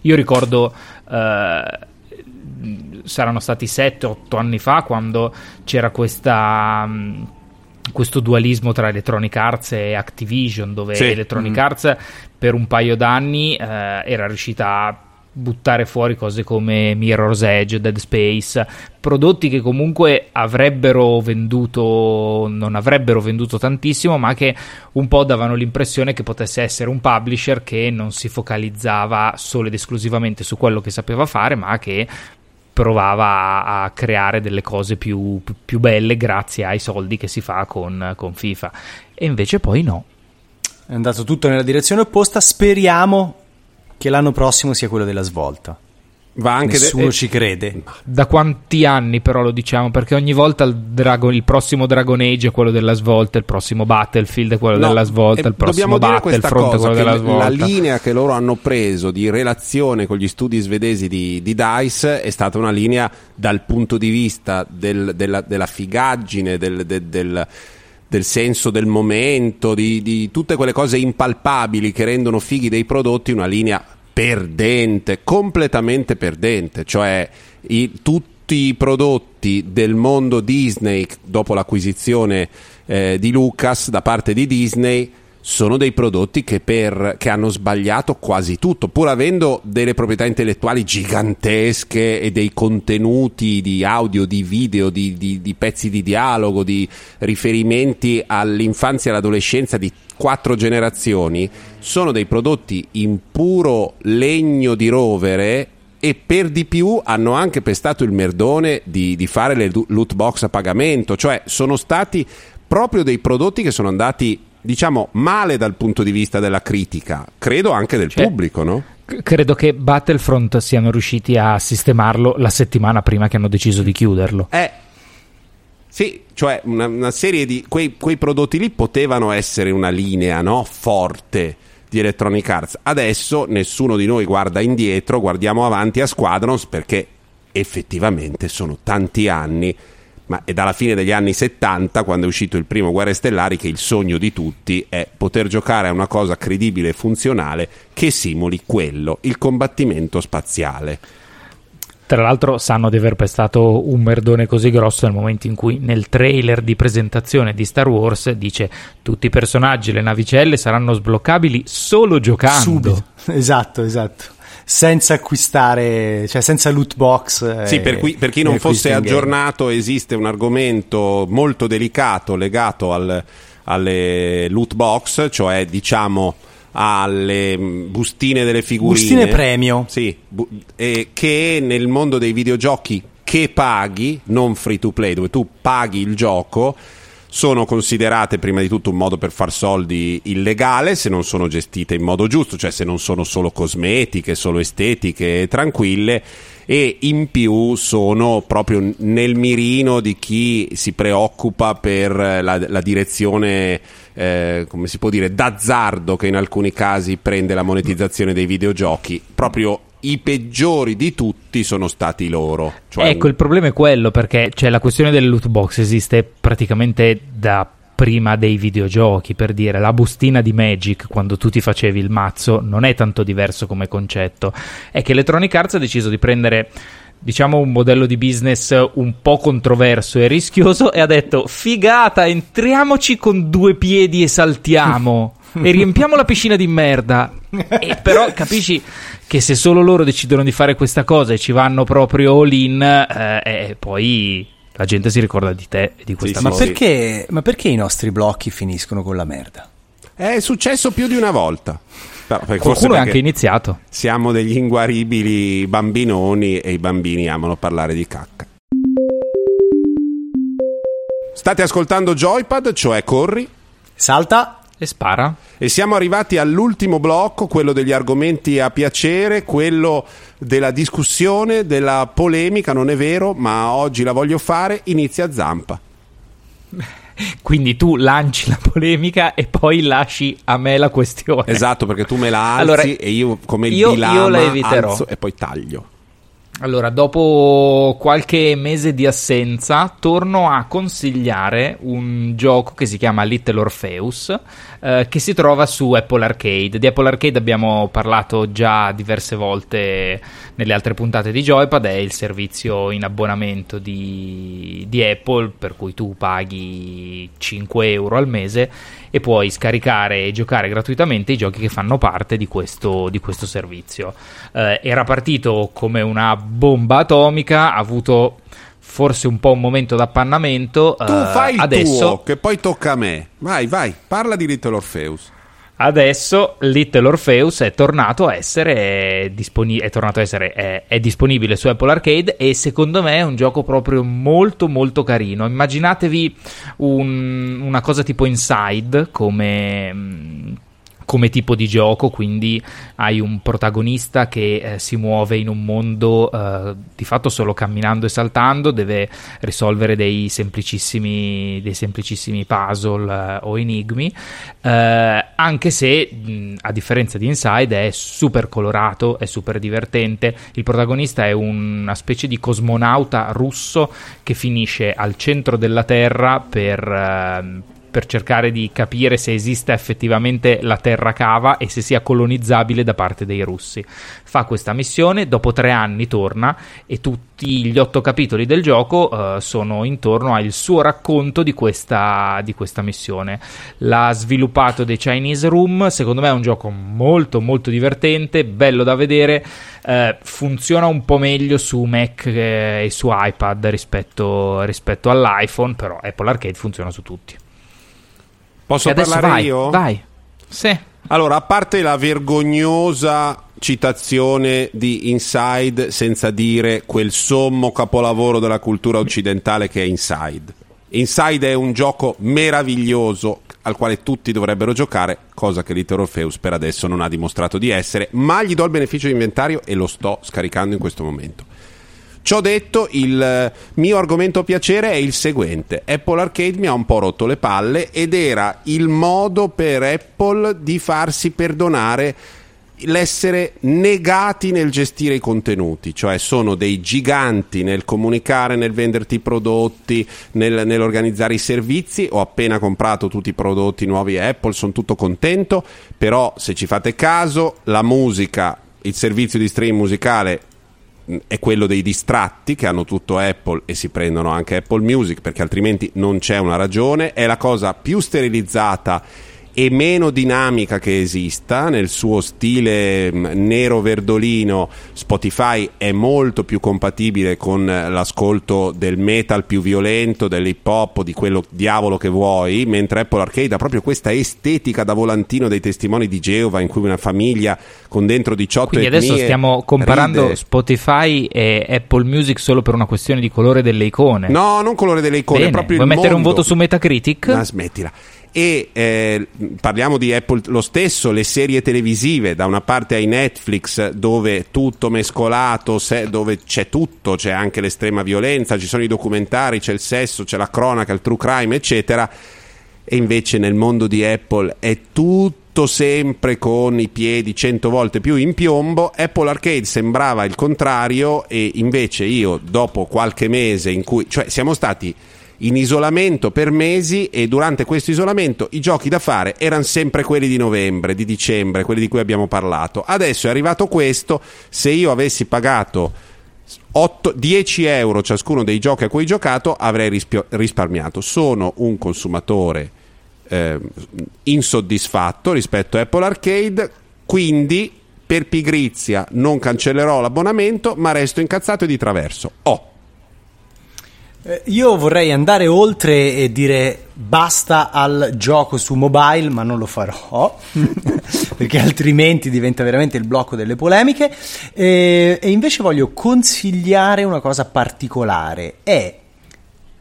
Io ricordo eh, saranno stati 7-8 anni fa quando c'era questa mm, questo dualismo tra Electronic Arts e Activision, dove sì. Electronic mm. Arts per un paio d'anni eh, era riuscita a buttare fuori cose come Mirror's Edge, Dead Space, prodotti che comunque avrebbero venduto, non avrebbero venduto tantissimo, ma che un po' davano l'impressione che potesse essere un publisher che non si focalizzava solo ed esclusivamente su quello che sapeva fare, ma che provava a, creare delle cose più, più, belle grazie ai soldi che si fa con, con FIFA. E invece poi no. È andato tutto nella direzione opposta. Speriamo che l'anno prossimo sia quello della svolta. Va anche Nessuno de- eh, ci crede. Da quanti anni però lo diciamo? Perché ogni volta il, Dragon, il, prossimo Dragon Age è quello della svolta, il prossimo Battlefield è quello no, della svolta, il prossimo Battlefront è quello della svolta. La linea che loro hanno preso di relazione con gli studi svedesi di, di DICE è stata una linea dal punto di vista del, della, della, figaggine, del, del, del del senso del momento, di, di, tutte quelle cose impalpabili che rendono fighi dei prodotti, una linea perdente, completamente perdente, cioè i, tutti i prodotti del mondo Disney dopo l'acquisizione eh, di Lucas da parte di Disney sono dei prodotti che, per, che, hanno sbagliato quasi tutto, pur avendo delle proprietà intellettuali gigantesche e dei contenuti di audio, di video, di, di, di pezzi di dialogo, di riferimenti all'infanzia e all'adolescenza di quattro generazioni, sono dei prodotti in puro legno di rovere e per di più hanno anche pestato il merdone di, di fare le loot box a pagamento, cioè sono stati proprio dei prodotti che sono andati diciamo, male dal punto di vista della critica, credo anche del cioè, pubblico, no? Credo che Battlefront siano riusciti a sistemarlo la settimana prima che hanno deciso di chiuderlo. Eh, sì, cioè una, una serie di quei, quei, prodotti lì potevano essere una linea no? forte di Electronic Arts. Adesso nessuno di noi guarda indietro, guardiamo avanti a Squadrons perché effettivamente sono tanti anni ma è dalla fine degli anni 70, quando è uscito il primo Guerre Stellari, che il sogno di tutti è poter giocare a una cosa credibile e funzionale che simuli quello, il combattimento spaziale. Tra l'altro sanno di aver pestato un merdone così grosso nel momento in cui nel trailer di presentazione di Star Wars dice tutti i personaggi e le navicelle saranno sbloccabili solo giocando. Subito. Esatto, esatto. Senza acquistare, cioè senza loot box. Sì, per, qui, per chi non fosse aggiornato, esiste un argomento molto delicato legato al, alle loot box, cioè diciamo alle mm, bustine delle figurine. Bustine premio. Sì, bu- che nel mondo dei videogiochi che paghi, non free to play, dove tu paghi il gioco, sono considerate prima di tutto un modo per far soldi illegale se non sono gestite in modo giusto, cioè se non sono solo cosmetiche, solo estetiche, tranquille e in più sono proprio nel mirino di chi si preoccupa per la, la direzione eh, come si può dire, d'azzardo che in alcuni casi prende la monetizzazione dei videogiochi, proprio i peggiori di tutti sono stati loro. Cioè ecco, un... il problema è quello perché cioè, la questione delle loot box esiste praticamente da prima dei videogiochi, per dire, la bustina di Magic quando tu ti facevi il mazzo non è tanto diverso come concetto, è che Electronic Arts ha deciso di prendere diciamo un modello di business un po' controverso e rischioso e ha detto figata entriamoci con due piedi e saltiamo e riempiamo la piscina di merda e però capisci che se solo loro decidono di fare questa cosa e ci vanno proprio all in eh, eh, poi la gente si ricorda di te e di questa sì, cosa ma perché, ma perché i nostri blocchi finiscono con la merda? È successo più di una volta però, Qualcuno è anche iniziato. Siamo degli inguaribili bambinoni e i bambini amano parlare di cacca. State ascoltando Joypad, cioè corri, salta e spara. E siamo arrivati all'ultimo blocco, quello degli argomenti a piacere, quello della discussione, della polemica, non è vero, ma oggi la voglio fare, inizia Zampa. Quindi tu lanci la polemica e poi lasci a me la questione. Esatto, perché tu me la alzi allora, e io come il io, io la eviterò. e poi taglio. Allora, dopo qualche mese di assenza, torno a consigliare un gioco che si chiama Little Orpheus, eh, che si trova su Apple Arcade. Di Apple Arcade abbiamo parlato già diverse volte nelle altre puntate di Joypad, è il servizio in abbonamento di, di Apple, per cui tu paghi 5 euro al mese e puoi scaricare e giocare gratuitamente i giochi che fanno parte di questo, di questo servizio. Eh, era partito come una bomba atomica, ha avuto forse un po' un momento d'appannamento. Tu uh, fai il adesso... tuo, che poi tocca a me. Vai, vai, parla di Little Orpheus. Adesso Little Orpheus è tornato a essere, disponi- è, tornato a essere è, è, disponibile su Apple Arcade e secondo me è un gioco proprio molto molto carino. Immaginatevi un, una cosa tipo Inside come come tipo di gioco, quindi hai un protagonista che eh, si muove in un mondo eh, di fatto solo camminando e saltando, deve risolvere dei semplicissimi, dei semplicissimi puzzle eh, o enigmi, eh, anche se mh, a differenza di Inside è super colorato, è super divertente, il protagonista è una specie di cosmonauta russo che finisce al centro della Terra per ehm, per cercare di capire se esista effettivamente la terra cava e se sia colonizzabile da parte dei russi. Fa questa missione, dopo tre anni torna e tutti gli otto capitoli del gioco uh, sono intorno al suo racconto di questa, di questa missione. L'ha sviluppato dei Chinese Room, secondo me è un gioco molto molto divertente, bello da vedere, uh, funziona un po' meglio su Mac e su iPad rispetto, rispetto all'iPhone, però Apple Arcade funziona su tutti. Posso parlare vai, io? Vai. Sì. Allora, a parte la vergognosa citazione di Inside senza dire quel sommo capolavoro della cultura occidentale che è Inside. Inside è un gioco meraviglioso al quale tutti dovrebbero giocare, cosa che Little Orpheus per adesso non ha dimostrato di essere, ma gli do il beneficio di inventario e lo sto scaricando in questo momento. Ciò detto, il mio argomento piacere è il seguente. Apple Arcade mi ha un po' rotto le palle ed era il modo per Apple di farsi perdonare l'essere negati nel gestire i contenuti, cioè sono dei giganti nel comunicare, nel venderti i prodotti, nel, nell'organizzare i servizi. Ho appena comprato tutti i prodotti nuovi Apple, sono tutto contento, però se ci fate caso, la musica, il servizio di stream musicale è quello dei distratti che hanno tutto Apple e si prendono anche Apple Music perché altrimenti non c'è una ragione, è la cosa più sterilizzata e meno dinamica che esista nel suo stile mm, nero verdolino Spotify è molto più compatibile con l'ascolto del metal più violento dell'hip hop di quello diavolo che vuoi mentre Apple Arcade ha proprio questa estetica da volantino dei testimoni di Geova in cui una famiglia con dentro 18 Quindi adesso stiamo comparando ride. Spotify e Apple Music solo per una questione di colore delle icone no non colore delle icone Bene. proprio vuoi mettere un mondo. voto su Metacritic? Ma smettila e eh, parliamo di Apple lo stesso, le serie televisive, da una parte hai Netflix dove tutto mescolato, se, dove c'è tutto, c'è anche l'estrema violenza, ci sono i documentari, c'è il sesso, c'è la cronaca, il true crime, eccetera. E invece nel mondo di Apple è tutto sempre con i piedi cento volte più in piombo. Apple Arcade sembrava il contrario e invece io dopo qualche mese in cui, cioè siamo stati in isolamento per mesi e durante questo isolamento i giochi da fare erano sempre quelli di novembre, di dicembre, quelli di cui abbiamo parlato. Adesso è arrivato questo, se io avessi pagato 8, 10 euro ciascuno dei giochi a cui ho giocato avrei risparmiato. Sono un consumatore eh, insoddisfatto rispetto a Apple Arcade, quindi per pigrizia non cancellerò l'abbonamento ma resto incazzato e di traverso. Oh. Eh, Io vorrei andare oltre e dire basta al gioco su mobile, ma non lo farò perché altrimenti diventa veramente il blocco delle polemiche. E, e invece voglio consigliare una cosa particolare: è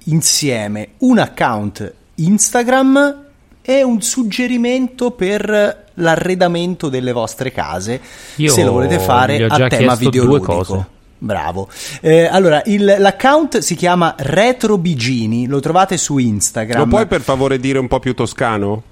insieme un account Instagram e un suggerimento per l'arredamento delle vostre case Io se lo volete fare a tema chiesto due videoludico. cose. Bravo. Eh, allora, il- l'account si chiama Retro Bigini, lo trovate su Instagram. Lo puoi per favore dire un po' più toscano?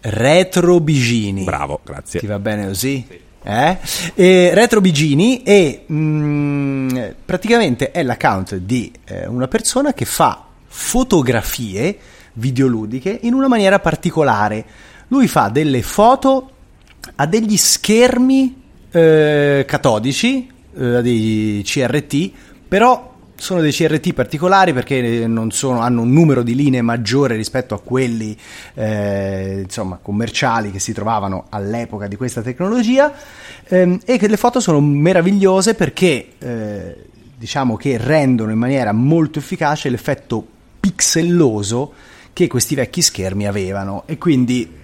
Retro Bigini. Bravo, grazie. Ti va bene così? Eh? E Retro Bigini e mm, praticamente è l'account di eh, una persona che fa fotografie videoludiche in una maniera particolare. Lui fa delle foto a degli schermi eh, catodici, eh, dei CRT, però sono dei CRT particolari perché non sono- hanno un numero di linee maggiore rispetto a quelli eh, insomma, commerciali che si trovavano all'epoca di questa tecnologia ehm, e che le foto sono meravigliose perché eh, diciamo che rendono in maniera molto efficace l'effetto pixelloso che questi vecchi schermi avevano. E quindi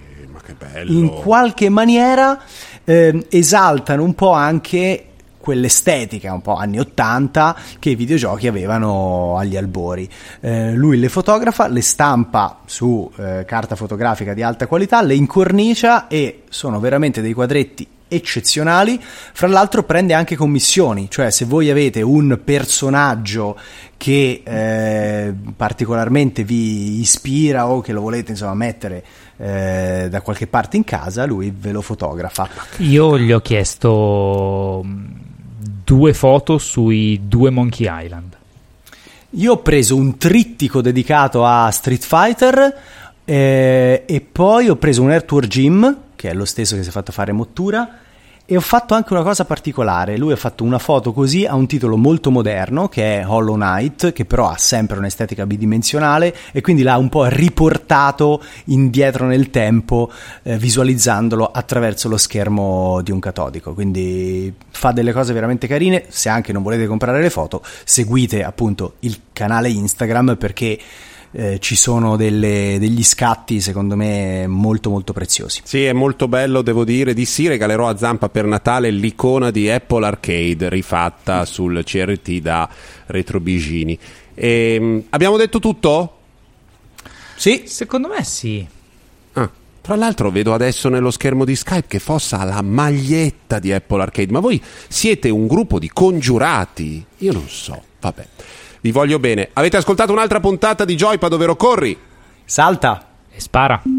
Eh, in qualche maniera ehm, esaltano un po' anche quell'estetica un po' anni 80 che i videogiochi avevano agli albori. Eh, lui le fotografa, le stampa su eh, carta fotografica di alta qualità, le incornicia e sono veramente dei quadretti eccezionali. Fra l'altro prende anche commissioni, cioè se voi avete un personaggio che eh, particolarmente vi ispira o che lo volete insomma mettere eh, da qualche parte in casa, lui ve lo fotografa. Io gli ho chiesto due foto sui due Monkey Island. Io ho preso un trittico dedicato a Street Fighter eh, e poi ho preso un Air Jim, che è lo stesso che si è fatto fare Mottura, e ho fatto anche una cosa particolare. Lui ha fatto una foto così a un titolo molto moderno che è Hollow Knight, che però ha sempre un'estetica bidimensionale e quindi l'ha un po' riportato indietro nel tempo, eh, visualizzandolo attraverso lo schermo di un catodico. Quindi fa delle cose veramente carine. Se anche non volete comprare le foto, seguite appunto il canale Instagram perché eh, ci sono delle- degli scatti secondo me molto molto preziosi. Sì, è molto bello, devo dire. Di sì, regalerò a Zampa per Natale l'icona di Apple Arcade rifatta sul CRT da Retro Bigini. Ehm, abbiamo detto tutto? Sì, Secondo me sì. Ah, tra l'altro vedo adesso nello schermo di Skype che Fossa ha la maglietta di Apple Arcade, ma voi siete un gruppo di congiurati? Io non so, vabbè. Vi voglio bene. Avete ascoltato un'altra puntata di Joypad, ovvero Corri? salta. E spara.